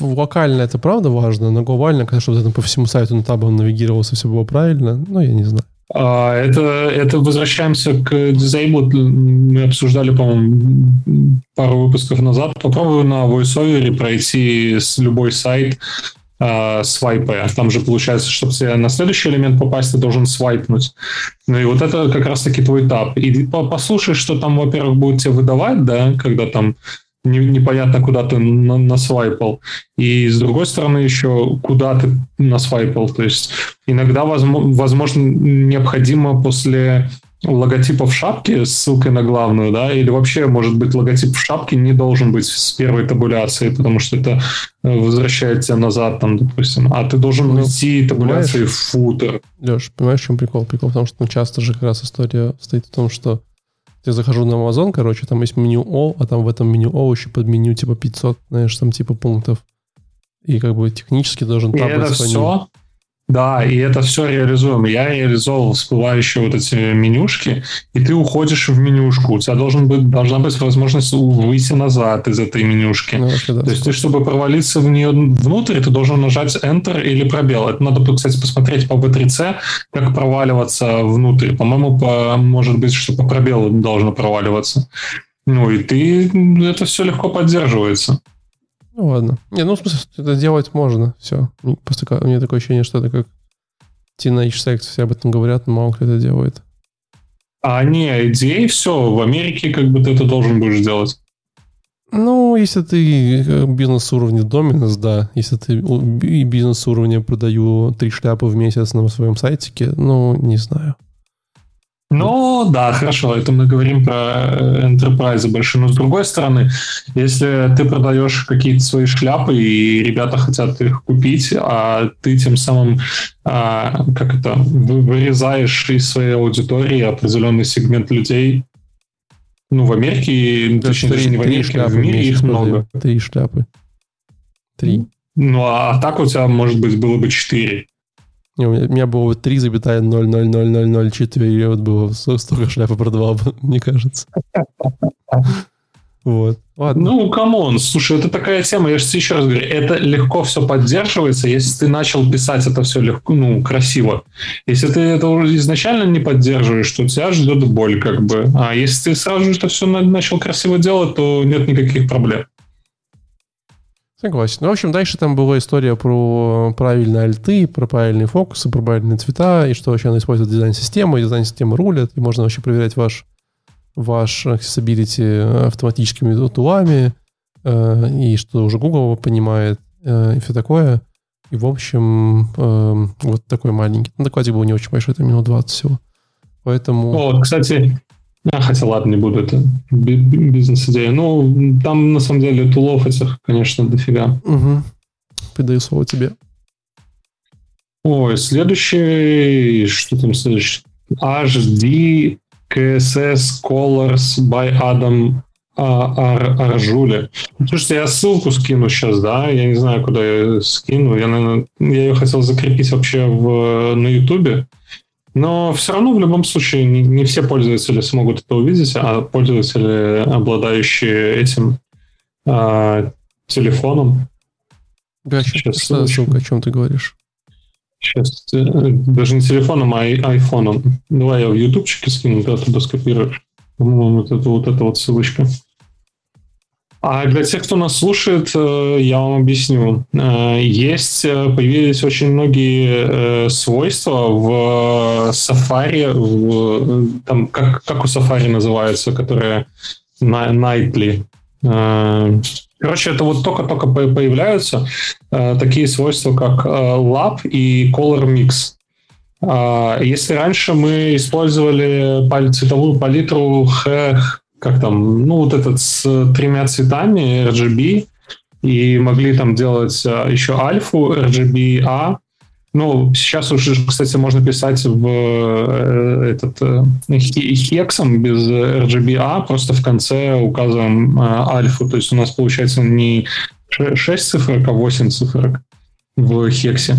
локально это правда важно, но глобально, конечно, чтобы по всему сайту на табом навигировался, все было правильно, ну я не знаю. А, это, это возвращаемся к Disabled. Мы обсуждали, по-моему, пару выпусков назад. Попробую на VoiceOver пройти с любой сайт э, свайпая. Там же получается, чтобы тебе на следующий элемент попасть, ты должен свайпнуть. Ну и вот это как раз-таки твой этап. И послушай, что там, во-первых, будет тебе выдавать, да, когда там не, непонятно, куда ты на, насвайпал. И с другой стороны еще, куда ты насвайпал. То есть иногда, возможно, необходимо после логотипа в шапке с ссылкой на главную, да, или вообще, может быть, логотип в шапке не должен быть с первой табуляции, потому что это э, возвращает тебя назад, там, допустим, а ты должен ну, ввести табуляции в футер. Леш, понимаешь, в чем прикол? Прикол в том, что ну, часто же как раз история стоит в том, что я захожу на Amazon, короче, там есть меню О, а там в этом меню О еще под меню типа 500, знаешь, там типа пунктов. И как бы технически должен там быть все, да, и это все реализуемо. Я реализовал всплывающие вот эти менюшки, и ты уходишь в менюшку. У тебя должен быть, должна быть возможность выйти назад из этой менюшки. Ну, вообще, да, То есть ты, чтобы провалиться в нее внутрь, ты должен нажать Enter или пробел. Это надо, кстати, посмотреть по B3C, как проваливаться внутрь. По-моему, по, может быть, что по пробелу должно проваливаться. Ну и ты, это все легко поддерживается. Ну ладно. Не, ну в смысле, это делать можно. Все. Просто у меня такое ощущение, что это как Teenage Sex, все об этом говорят, но мало кто это делает. А не, идеи все, в Америке как бы ты это должен будешь делать. Ну, если ты э, бизнес уровня Dominus, да. Если ты и бизнес уровня продаю три шляпы в месяц на своем сайтике, ну, не знаю. Ну, да, хорошо, это мы говорим про э, enterprise большие. Но с другой стороны, если ты продаешь какие-то свои шляпы, и ребята хотят их купить, а ты тем самым, а, как это, вырезаешь из своей аудитории определенный сегмент людей, ну, в Америке, да, точнее, даже не в Америке, в мире их много. Три шляпы. Три. Ну, а так у тебя, может быть, было бы четыре. У меня, было 3,0000004, и вот было столько шляпы продавал мне кажется. Вот. Ладно. Ну, come on, слушай, это такая тема, я же еще раз говорю, это легко все поддерживается, если ты начал писать это все легко, ну, красиво. Если ты это изначально не поддерживаешь, то тебя ждет боль, как бы. А если ты сразу же это все начал красиво делать, то нет никаких проблем. Согласен. Ну, в общем, дальше там была история про правильные альты, про правильные фокусы, про правильные цвета, и что вообще она использует дизайн-систему, и дизайн-система рулит, и можно вообще проверять ваш, ваш accessibility автоматическими тулами, э, и что уже Google понимает, э, и все такое. И, в общем, э, вот такой маленький. Ну, докладик был не очень большой, это минут 20 всего. Поэтому... О, кстати, а, хотя ладно, не буду, это бизнес-идея. Ну, там на самом деле тулов этих, конечно, дофига. Угу. Передаю слово тебе. Ой, следующий, что там следующий? HD KSS Colors by Adam Ар Аржули. Слушайте, я ссылку скину сейчас, да, я не знаю, куда я скину. Я, наверное, я ее хотел закрепить вообще в, на Ютубе. Но все равно в любом случае не, не все пользователи смогут это увидеть, а пользователи, обладающие этим а, телефоном. Да, сейчас что ссылка, о чем ты говоришь? Сейчас, э, даже не телефоном, а айфоном. Давай я в ютубчике скину, да, туда скопирую. По-моему, вот это вот эта вот ссылочка. А для тех, кто нас слушает, э, я вам объясню. Э, есть, э, появились очень многие свойства в Safari, в, там, как, как у Safari называются, которые nightly. Короче, это вот только-только появляются такие свойства, как lab и color mix. Если раньше мы использовали цветовую палитру как там, ну, вот этот с тремя цветами RGB, и могли там делать а, еще альфу RGB-A, Ну, сейчас уже, кстати, можно писать в э, этот э, хексом без RGBA, просто в конце указываем э, альфу. То есть у нас получается не 6 цифрок, а 8 цифрок в хексе.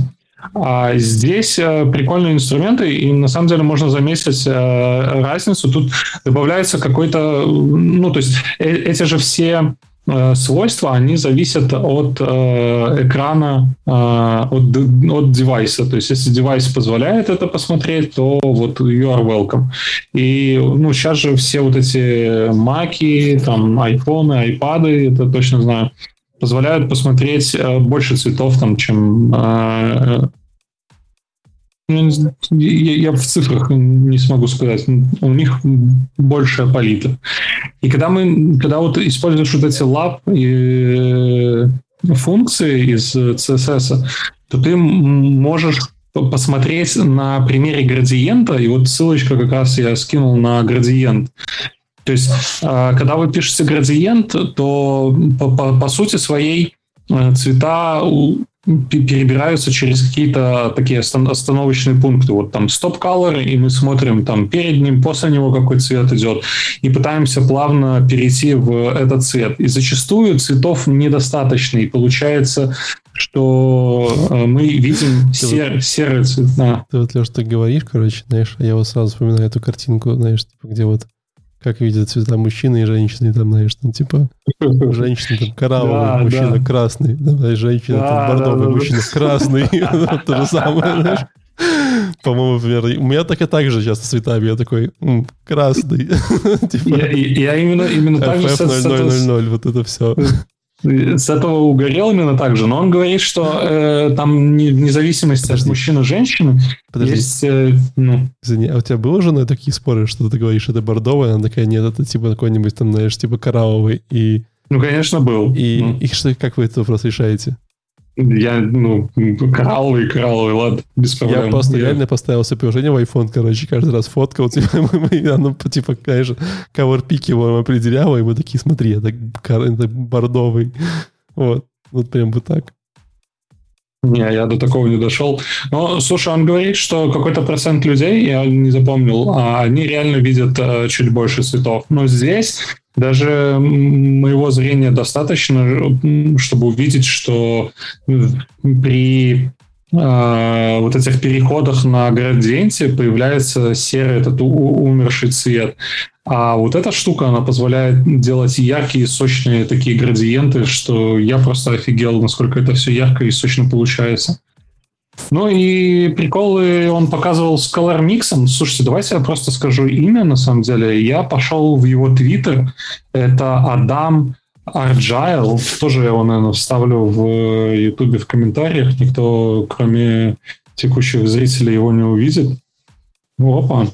А здесь прикольные инструменты, и на самом деле можно заметить разницу. Тут добавляется какой-то... Ну, то есть эти же все Э, свойства, они зависят от э, экрана, э, от, от девайса. То есть, если девайс позволяет это посмотреть, то вот you are welcome. И ну, сейчас же все вот эти маки, там, айфоны, айпады, это точно знаю, позволяют посмотреть э, больше цветов, там, чем э, ну, я, я в цифрах не смогу сказать. У них большая палитра. И когда мы, когда вот используешь вот эти лап и э, функции из CSS, то ты можешь посмотреть на примере градиента, и вот ссылочка как раз я скинул на градиент. То есть, а, когда вы пишете градиент, то по, по, по сути своей э, цвета перебираются через какие-то такие остановочные пункты. Вот там стоп-колор, и мы смотрим там перед ним, после него какой цвет идет, и пытаемся плавно перейти в этот цвет. И зачастую цветов недостаточно, и получается, что э, мы видим сер, вот, серый цвет. Да. Ты вот, Леш, так говоришь, короче, знаешь, а я вот сразу вспоминаю эту картинку, знаешь, типа, где вот как видят цвета мужчины и женщины, там, знаешь, там, типа, женщина там коралловый, да, мужчина да. красный, давай, женщина да, там бордовый, да, мужчина да. красный, то же самое, знаешь. По-моему, например, у меня так и так же сейчас с цветами. Я такой, красный. типа, я, именно, именно так же... FF0000, вот это все с этого угорел именно так же, но он говорит, что э, там не, вне зависимости Подожди. от мужчины и женщины Подожди. есть... Э, ну... Извини, а у тебя было на такие споры, что ты говоришь, это бордовый, она такая, нет, это типа какой-нибудь там, знаешь, типа коралловый, и... Ну, конечно, был. И, ну. и что, как вы этот вопрос решаете? Я, ну, коралловый, коралловый, ладно, без проблем. Я просто я... реально поставил себе приложение в iPhone, короче, каждый раз фоткал, типа, оно, типа, конечно, cover его определяло, и мы такие, смотри, это, это бордовый. Вот, вот прям бы так. Не, я до такого не дошел. Но, слушай, он говорит, что какой-то процент людей, я не запомнил, а они реально видят э, чуть больше цветов. Но здесь даже моего зрения достаточно, чтобы увидеть, что при э, вот этих переходах на градиенте появляется серый этот умерший цвет. А вот эта штука, она позволяет делать яркие, сочные такие градиенты, что я просто офигел, насколько это все ярко и сочно получается. Ну и приколы он показывал с Color Mix. Слушайте, давайте я просто скажу имя, на самом деле. Я пошел в его твиттер. Это Адам Арджайл. Тоже я его, наверное, вставлю в ютубе в комментариях. Никто, кроме текущих зрителей, его не увидит. Ну, опа.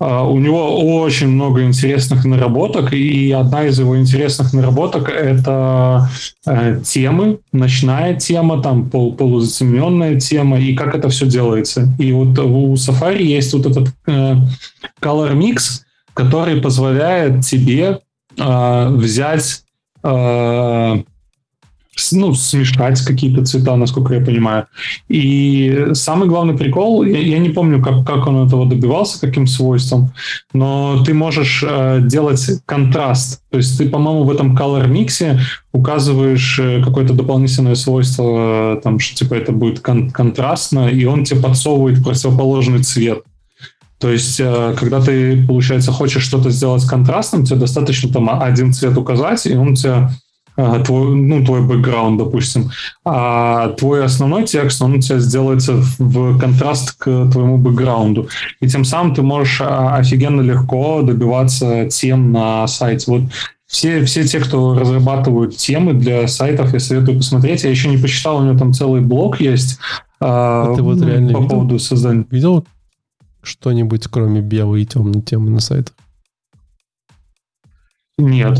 А, у него очень много интересных наработок, и одна из его интересных наработок – это э, темы, ночная тема, там пол, полузатемненная тема, и как это все делается. И вот у Safari есть вот этот э, Color Mix, который позволяет тебе э, взять э, ну, смешать какие-то цвета, насколько я понимаю. И самый главный прикол, я, я не помню, как, как он этого добивался, каким свойством, но ты можешь э, делать контраст. То есть ты, по-моему, в этом color миксе указываешь э, какое-то дополнительное свойство, э, там, что типа это будет кон- контрастно, и он тебе подсовывает противоположный цвет. То есть, э, когда ты, получается, хочешь что-то сделать контрастным, тебе достаточно там один цвет указать, и он тебе твой, ну, твой бэкграунд, допустим, а твой основной текст, он у тебя сделается в контраст к твоему бэкграунду. И тем самым ты можешь а, офигенно легко добиваться тем на сайте. Вот все, все те, кто разрабатывают темы для сайтов, я советую посмотреть. Я еще не посчитал, у него там целый блог есть а ты вот реально по видел, поводу создания. Видел что-нибудь, кроме белой и темной темы на сайтах? Нет.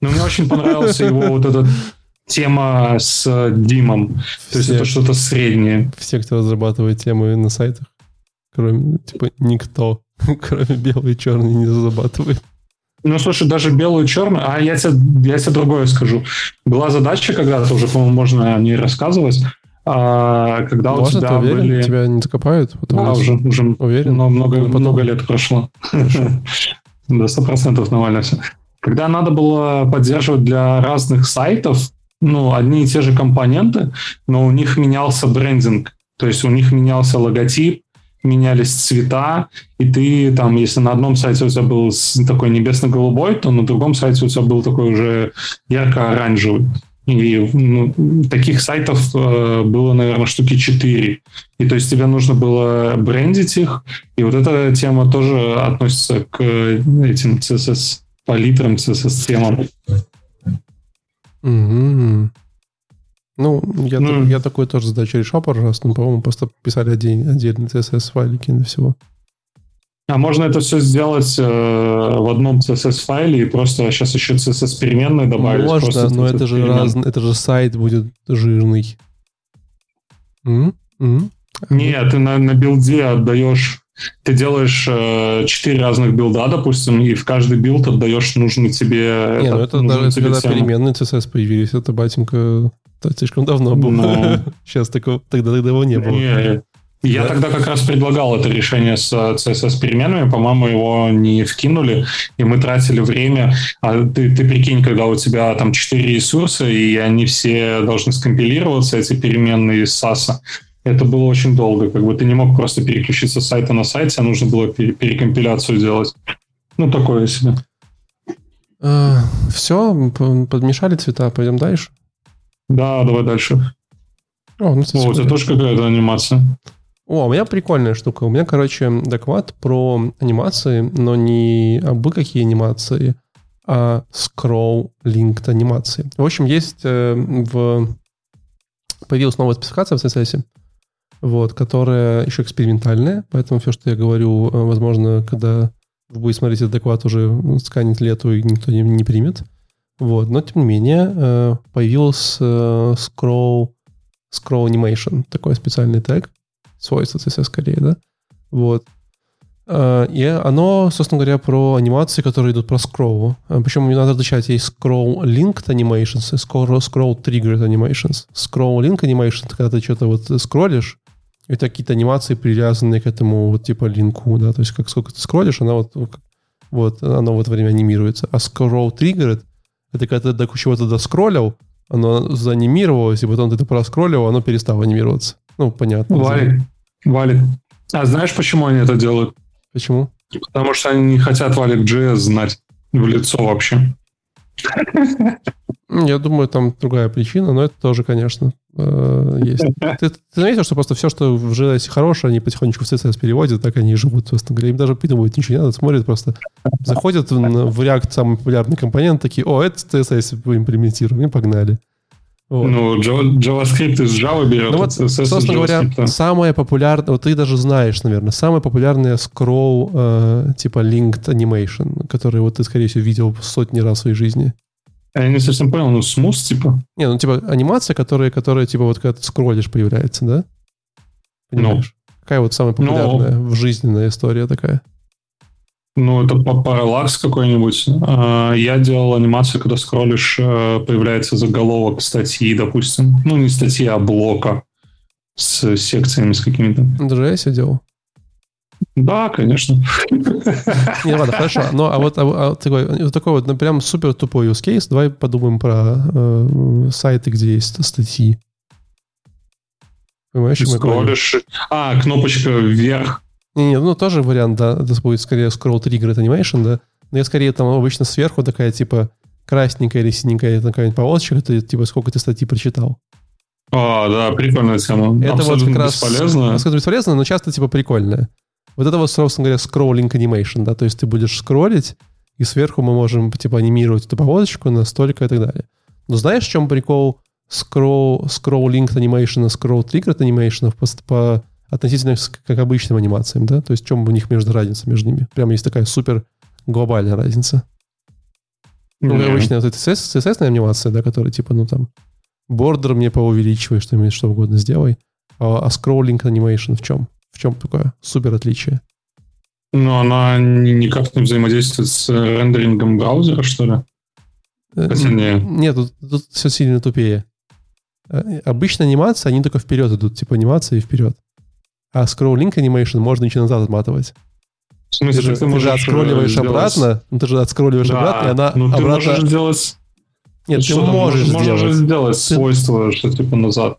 Но мне очень понравился его вот эта тема с Димом. То есть это что-то среднее. Все, кто разрабатывает темы на сайтах, кроме, типа, никто, кроме белый и черный, не разрабатывает. Ну, слушай, даже белую и черную... А я тебе, я тебе другое скажу. Была задача когда-то, уже, по-моему, можно о ней рассказывать. а, когда Может, у тебя уверен? были... Тебя не закопают? Потом Да, уже, уже Уверен? но много, потом- много лет прошло. До сто процентов нормально все. Когда надо было поддерживать для разных сайтов, ну, одни и те же компоненты, но у них менялся брендинг. То есть у них менялся логотип, менялись цвета, и ты там, если на одном сайте у тебя был такой небесно-голубой, то на другом сайте у тебя был такой уже ярко-оранжевый. И ну, таких сайтов э, было, наверное, штуки 4. И то есть тебе нужно было брендить их. И вот эта тема тоже относится к э, этим CSS-палитрам, CSS-темам. Мгм. Ну, я, Ну. я такую тоже задачу решал пару раз, но, по-моему, просто писали отдельно, отдельные CSS-файлики для всего. А можно это все сделать э, в одном CSS-файле и просто сейчас еще CSS-переменные добавить? Можно, но это же разный, это же сайт будет жирный. М? М? Нет, ты на, на билде отдаешь... Ты делаешь э, четыре разных билда, допустим, и в каждый билд отдаешь нужный тебе... Не, этот- ну это нужную даже тебе когда тему. переменные CSS появились, это, батенька, это слишком давно было. Ну. Сейчас такого, тогда, тогда его не было. Не, Я Да. тогда как раз предлагал это решение с э, CSS-переменами, по-моему, его не вкинули, и мы тратили время. А ты, ты прикинь, когда у тебя там четыре ресурса, и они все должны скомпилироваться, эти переменные из SAS, это было очень долго. Как бы ты не мог просто переключиться с сайта на сайт, а нужно было пере- перекомпиляцию делать. Ну, такое себе. все, подмешали цвета, пойдем дальше. Да, давай дальше. О, ну, О, у тебя тоже какая-то анимация. О, у меня прикольная штука. У меня, короче, доклад про анимации, но не абы какие анимации, а scroll linked анимации. В общем, есть э, в... Появилась новая спецификация в CSS, вот, которая еще экспериментальная, поэтому все, что я говорю, э, возможно, когда вы будете смотреть этот доклад, уже сканет лету и никто не, не примет. Вот, но тем не менее э, появился э, scroll, scroll animation, такой специальный тег, свойства CSS скорее, да? Вот. И оно, собственно говоря, про анимации, которые идут про скролл. Причем мне надо отличать, есть scroll linked animations и scroll, scroll triggered animations. Scroll link animations, это когда ты что-то вот скроллишь, тебя какие-то анимации привязанные к этому вот типа линку, да, то есть как сколько ты скроллишь, она вот, вот оно в это время анимируется. А scroll triggered, это когда ты до чего-то доскроллил, оно заанимировалось, и потом ты это проскроллил, оно перестало анимироваться. Ну, понятно. Валик, Валик. А знаешь, почему они это делают? Почему? Потому что они не хотят Валик JS знать в лицо вообще. Я думаю, там другая причина, но это тоже, конечно, э, есть. Ты, ты заметил, что просто все, что в JS хорошее, они потихонечку в CSS переводят, так они и живут, собственно говоря. Им даже придумывать ничего не надо, смотрят просто. Заходят в, в React, самый популярный компонент, такие, о, это CSS имплементируем, и погнали. Вот. Ну, Java- JavaScript из Java берет. Ну вот, собственно говоря, самое популярное, вот ты даже знаешь, наверное, самое популярное scroll э, типа linked animation, который вот ты, скорее всего, видел сотни раз в своей жизни. Я не совсем понял, ну, смус, типа? Не, ну типа анимация, которая, которая типа вот когда ты скроллишь, появляется, да? Понимаешь? Какая вот самая Ну. популярная в жизненная история такая? Ну, это па- параллакс какой-нибудь. А, Я делал анимацию, когда скроллишь, э, появляется заголовок статьи, допустим. Ну, не статьи, а блока с секциями с какими-то. Даже я сидел. Да, конечно. Не, ладно, хорошо. Ну, а вот, а, а такой, вот такой вот ну, прям супер тупой use case. Давай подумаем про э, сайты, где есть статьи. Понимаешь? Скроллишь. А, кнопочка вверх. Не, не, ну тоже вариант, да, это будет скорее scroll triggered animation, да. Но я скорее там обычно сверху такая, типа, красненькая или синенькая такая полосочка, это типа сколько ты статьи прочитал. А, да, прикольная тема. Это Абсолютно вот как раз бесполезно. Сказать бесполезно, но часто типа прикольная. Вот это вот, собственно говоря, scrolling animation, да, то есть ты будешь скроллить, и сверху мы можем типа анимировать эту поводочку настолько и так далее. Но знаешь, в чем прикол linked animation и scroll triggered animation по, по относительно к как обычным анимациям, да? То есть в чем у них между разница между ними? Прямо есть такая супер глобальная разница. Ну, Не. обычная вот CSS, CSS анимация, да, которая типа, ну там, бордер мне поувеличивай, что-нибудь, что угодно сделай. А, а scrolling animation в чем? В чем такое супер отличие? Ну, она ни- никак не взаимодействует с рендерингом браузера, что ли? Э, Хотя не. Нет, тут, тут все сильно тупее. Э, обычно анимации, они только вперед идут, типа анимация и вперед. А scroll-link animation можно еще назад отматывать. В смысле, ты, же, ты, ты же отскролливаешь сделать... обратно, ну, ты же отскролливаешь да, обратно, и она ну, ты обратно... можешь сделать... Нет, ты можешь сделать. Можешь сделать ты... свойство, что типа назад.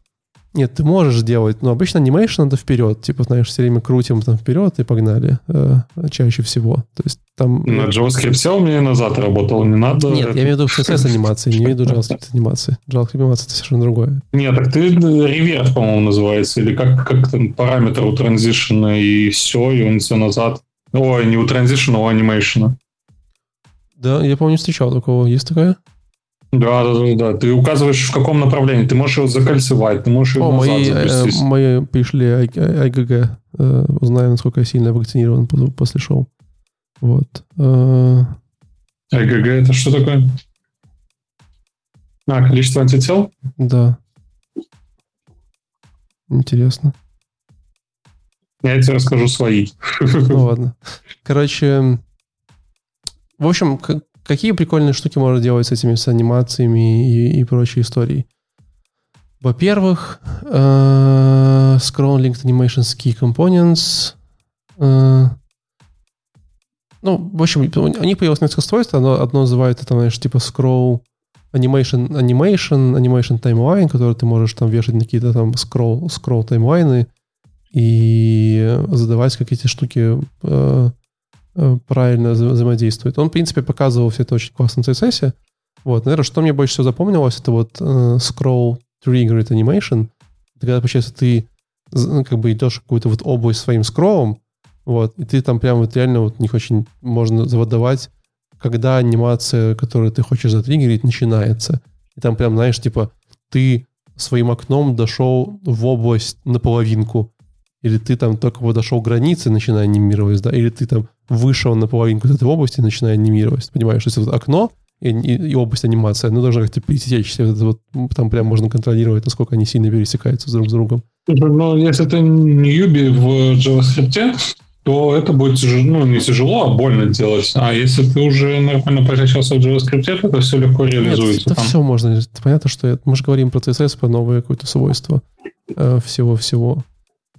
Нет, ты можешь делать, но обычно анимейшн надо вперед. Типа, знаешь, все время крутим там вперед и погнали. Э, чаще всего. То есть там... На JavaScript у меня назад работал, не надо... Нет, я имею в виду CSS анимации, не имею в виду JavaScript анимации. JavaScript анимация это совершенно другое. Нет, так ты реверс, по-моему, называется. Или как, как там параметр у транзишена и все, и он все назад. Ой, не у транзишена, а у анимейшена. Да, я, помню, встречал такого. Есть такая? Да, да, да, да. Ты указываешь, в каком направлении. Ты можешь его закольцевать, ты можешь его О, назад мои, запустить. Э, мои пришли IGG. Э, узнаю, насколько я сильно вакцинирован после шоу. Вот. Э... IGG это что такое? А, количество антител? Да. Интересно. Я тебе расскажу свои. Ну ладно. Короче, в общем, какие прикольные штуки можно делать с этими с анимациями и, и прочей историей? Во-первых, uh, Scroll Linked Animations Key Components. Uh, ну, в общем, у них появилось несколько свойств. Одно, одно называется, там, знаешь, типа Scroll Animation, Animation, Animation Timeline, который ты можешь там вешать на какие-то там scroll, scroll таймлайны и задавать, как эти штуки uh, Э, правильно взаимодействует. Он, в принципе, показывал все это очень классно в CSS. Вот, наверное, что мне больше всего запомнилось, это вот uh, scroll triggered animation. Это когда, получается, ты ну, как бы идешь в какую-то вот область своим скроллом, вот, и ты там прям вот реально вот них очень можно заводовать, когда анимация, которую ты хочешь затриггерить, начинается. И там прям, знаешь, типа, ты своим окном дошел в область наполовинку, или ты там только подошел к границе, начиная анимировать, да, или ты там вышел на половинку этой области, начиная анимировать. Понимаешь, что это вот окно и, и, и область анимации, оно должно как-то пересечься. Вот, там прям можно контролировать, насколько они сильно пересекаются друг с другом. Ну, если это не Юби в JavaScript, то это будет ну, не тяжело, а больно делать. А если ты уже нормально прокачался в JavaScript, то это все легко реализуется. Нет, это все можно. Понятно, что мы же говорим про CSS, про новое какое-то свойство э, всего-всего.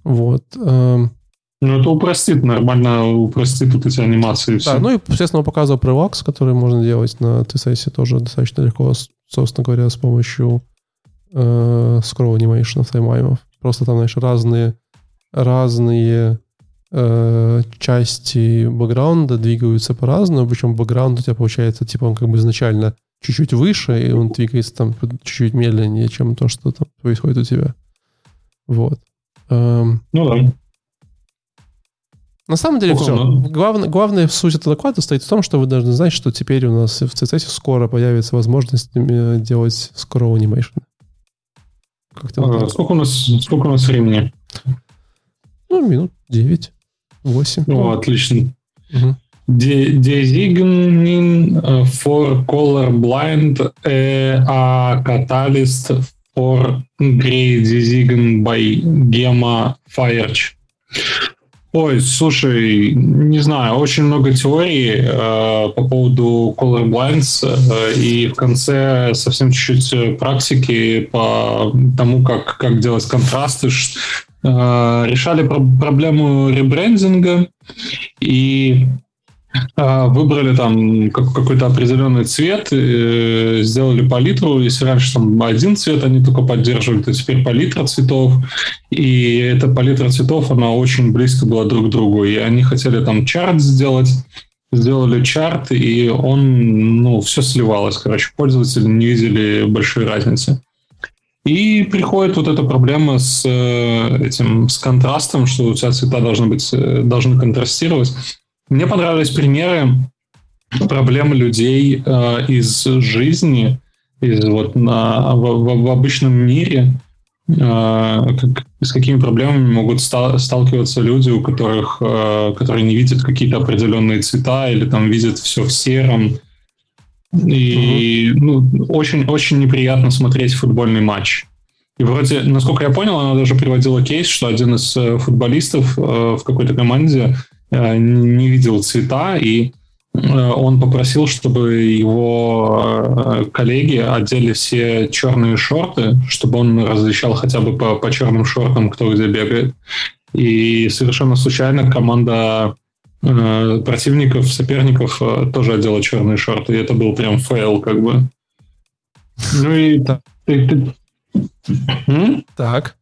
Вот. Эм. Ну, это упростит, нормально упростит вот эти анимации. Да, ну и, естественно, показывал Prevox, который можно делать на TSS тоже достаточно легко, собственно говоря, с помощью э, scroll animation. Просто там, знаешь, разные, разные э, части бэкграунда двигаются по-разному, причем бэкграунд у тебя получается, типа, он как бы изначально чуть-чуть выше, и он двигается там чуть-чуть медленнее, чем то, что там происходит у тебя. Вот. Эм, ну да. На самом деле все. Главное, главная суть этого доклада состоит в том, что вы должны знать, что теперь у нас в CSS скоро появится возможность э, делать scroll animation. А, сколько, у нас, сколько у нас времени? Ну, минут 9, 8. Ну, отлично. Угу. Designing for colorblind a catalyst for Grey Design by Gema Fireч. Ой, слушай, не знаю, очень много теорий э, по поводу colorblind's, э, и в конце совсем чуть-чуть практики по тому, как, как делать контрасты. Э, решали про- проблему ребрендинга, и а, выбрали там какой-то определенный цвет, э, сделали палитру. Если раньше там один цвет они только поддерживали, то теперь палитра цветов. И эта палитра цветов, она очень близко была друг к другу. И они хотели там чарт сделать, сделали чарт, и он, ну, все сливалось. Короче, пользователи не видели большой разницы. И приходит вот эта проблема с э, этим, с контрастом, что у тебя цвета должны быть, э, должны контрастировать. Мне понравились примеры проблем людей э, из жизни, из вот на, в, в, в обычном мире, как, с какими проблемами могут ста- сталкиваться люди, у которых, которые не видят какие-то определенные цвета или там видят все в сером. И ну, очень, очень неприятно смотреть футбольный матч. И вроде, насколько я понял, она даже приводила кейс, что один из э, футболистов э, в какой-то команде Э, не видел цвета, и он попросил, чтобы его коллеги одели все черные шорты, чтобы он различал хотя бы по, по черным шортам, кто где бегает. И совершенно случайно команда противников, соперников э, тоже одела черные шорты, и это был прям фейл, как бы. Ну и... Ты, ты... Так.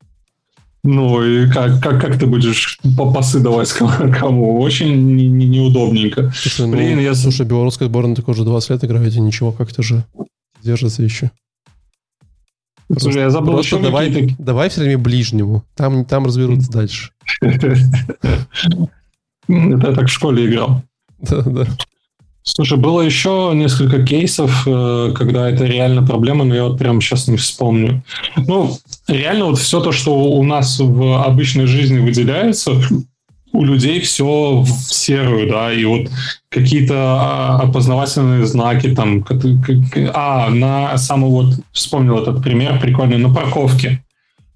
Ну и как, как, как ты будешь пасы давать кому? Очень не, не, неудобненько. Слушай, ну, Блин, я... слушай, белорусская сборная такой уже 20 лет играет, и ничего, как-то же держится еще. Слушай, я забыл Просто давай, давай все время ближнему. Там, там разберутся дальше. Это я так в школе играл. Да, да. Слушай, было еще несколько кейсов, э, когда это реально проблема, но я вот прямо сейчас не вспомню. Ну, реально вот все то, что у нас в обычной жизни выделяется, у людей все в серую, да, и вот какие-то а, опознавательные знаки там, а, на самый вот, вспомнил этот пример прикольный, на парковке.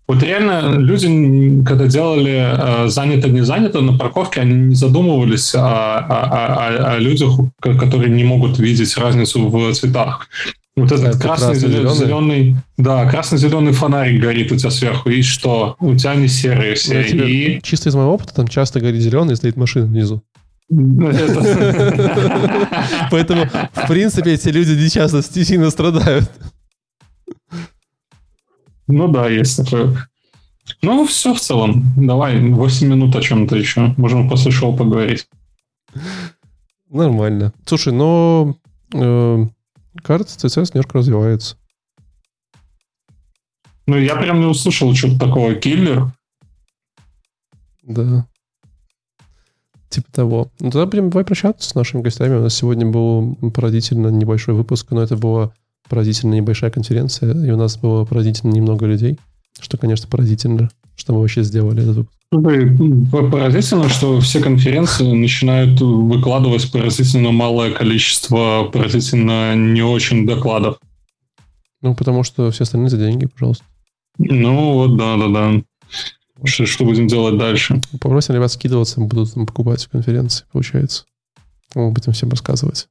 Вот реально люди, когда делали э, занято-не занято на парковке, они не задумывались о, о, о, о людях, которые не могут видеть разницу в цветах. Вот этот красный, зеленый, зеленый, да, красный-зеленый фонарик горит у тебя сверху, и что? У тебя не серые все. Ну, и... Чисто из моего опыта, там часто горит зеленый, и стоит машина внизу. Поэтому, в принципе, эти люди не часто сильно страдают. Ну да, есть такое. Ну, все в целом. Давай, 8 минут о чем-то еще. Можем после шоу поговорить. Нормально. Слушай, но э, кажется, CSS немножко развивается. Ну, я прям не услышал что-то такого. Киллер. Да. Типа того. Ну, тогда будем давай прощаться с нашими гостями. У нас сегодня был поразительно небольшой выпуск, но это была поразительно небольшая конференция, и у нас было поразительно немного людей, что, конечно, поразительно, что мы вообще сделали этот выпуск. Поразительно, что все конференции начинают выкладывать поразительно малое количество поразительно не очень докладов. Ну, потому что все остальные за деньги, пожалуйста. Ну, вот, да-да-да. Что, что будем делать дальше? Попросим ребят скидываться, будут покупать в конференции, получается. Мы будем всем рассказывать.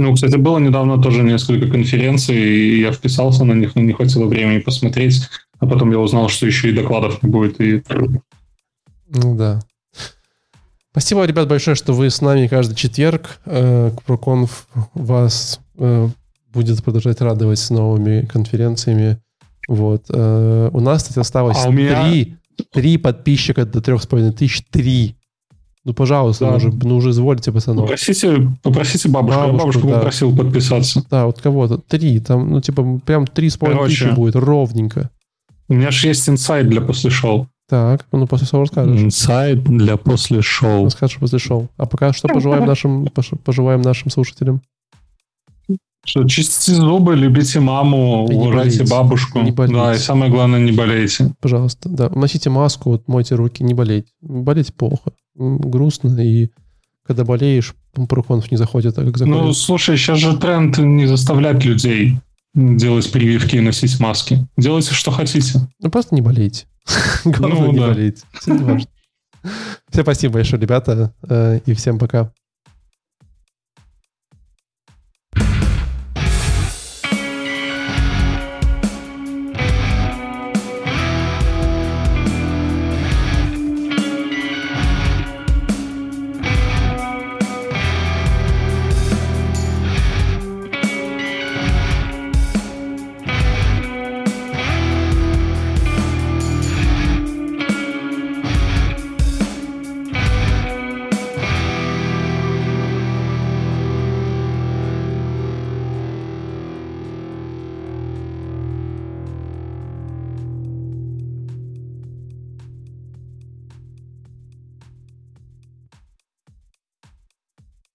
Ну, кстати, было недавно тоже несколько конференций, и я вписался на них, но не хватило времени посмотреть. А потом я узнал, что еще и докладов не будет. И... Ну да. Спасибо, ребят, большое, что вы с нами каждый четверг. Э, ProConf вас э, будет продолжать радовать с новыми конференциями. Вот. Э, у нас, кстати, осталось а меня... три подписчика до трех с половиной тысяч. Три. Ну, пожалуйста, да. ну, уже, ну уже извольте, пацанов. Попросите, попросите бабушку. Бабушку, бабушку да. попросил подписаться. Да, вот кого-то. Три. Там, ну, типа, прям три с половиной тысячи будет, ровненько. У меня же есть инсайт для после шоу. Так, ну после шоу расскажешь. Инсайт для после шоу. Расскажешь после шоу. А пока что пожелаем нашим, пожелаем нашим слушателям? Что чистите зубы, любите маму, и уважайте бабушку. Не болейте. Да, и самое главное, не болейте. Пожалуйста, да. Носите маску, вот мойте руки, не болейте. Болеть плохо грустно, и когда болеешь, Прухонов не заходит, а как заходит. Ну, слушай, сейчас же тренд не заставлять людей делать прививки и носить маски. Делайте, что хотите. Ну, просто не болейте. Главное, ну, не да. болейте. Все спасибо большое, ребята, э, и всем пока.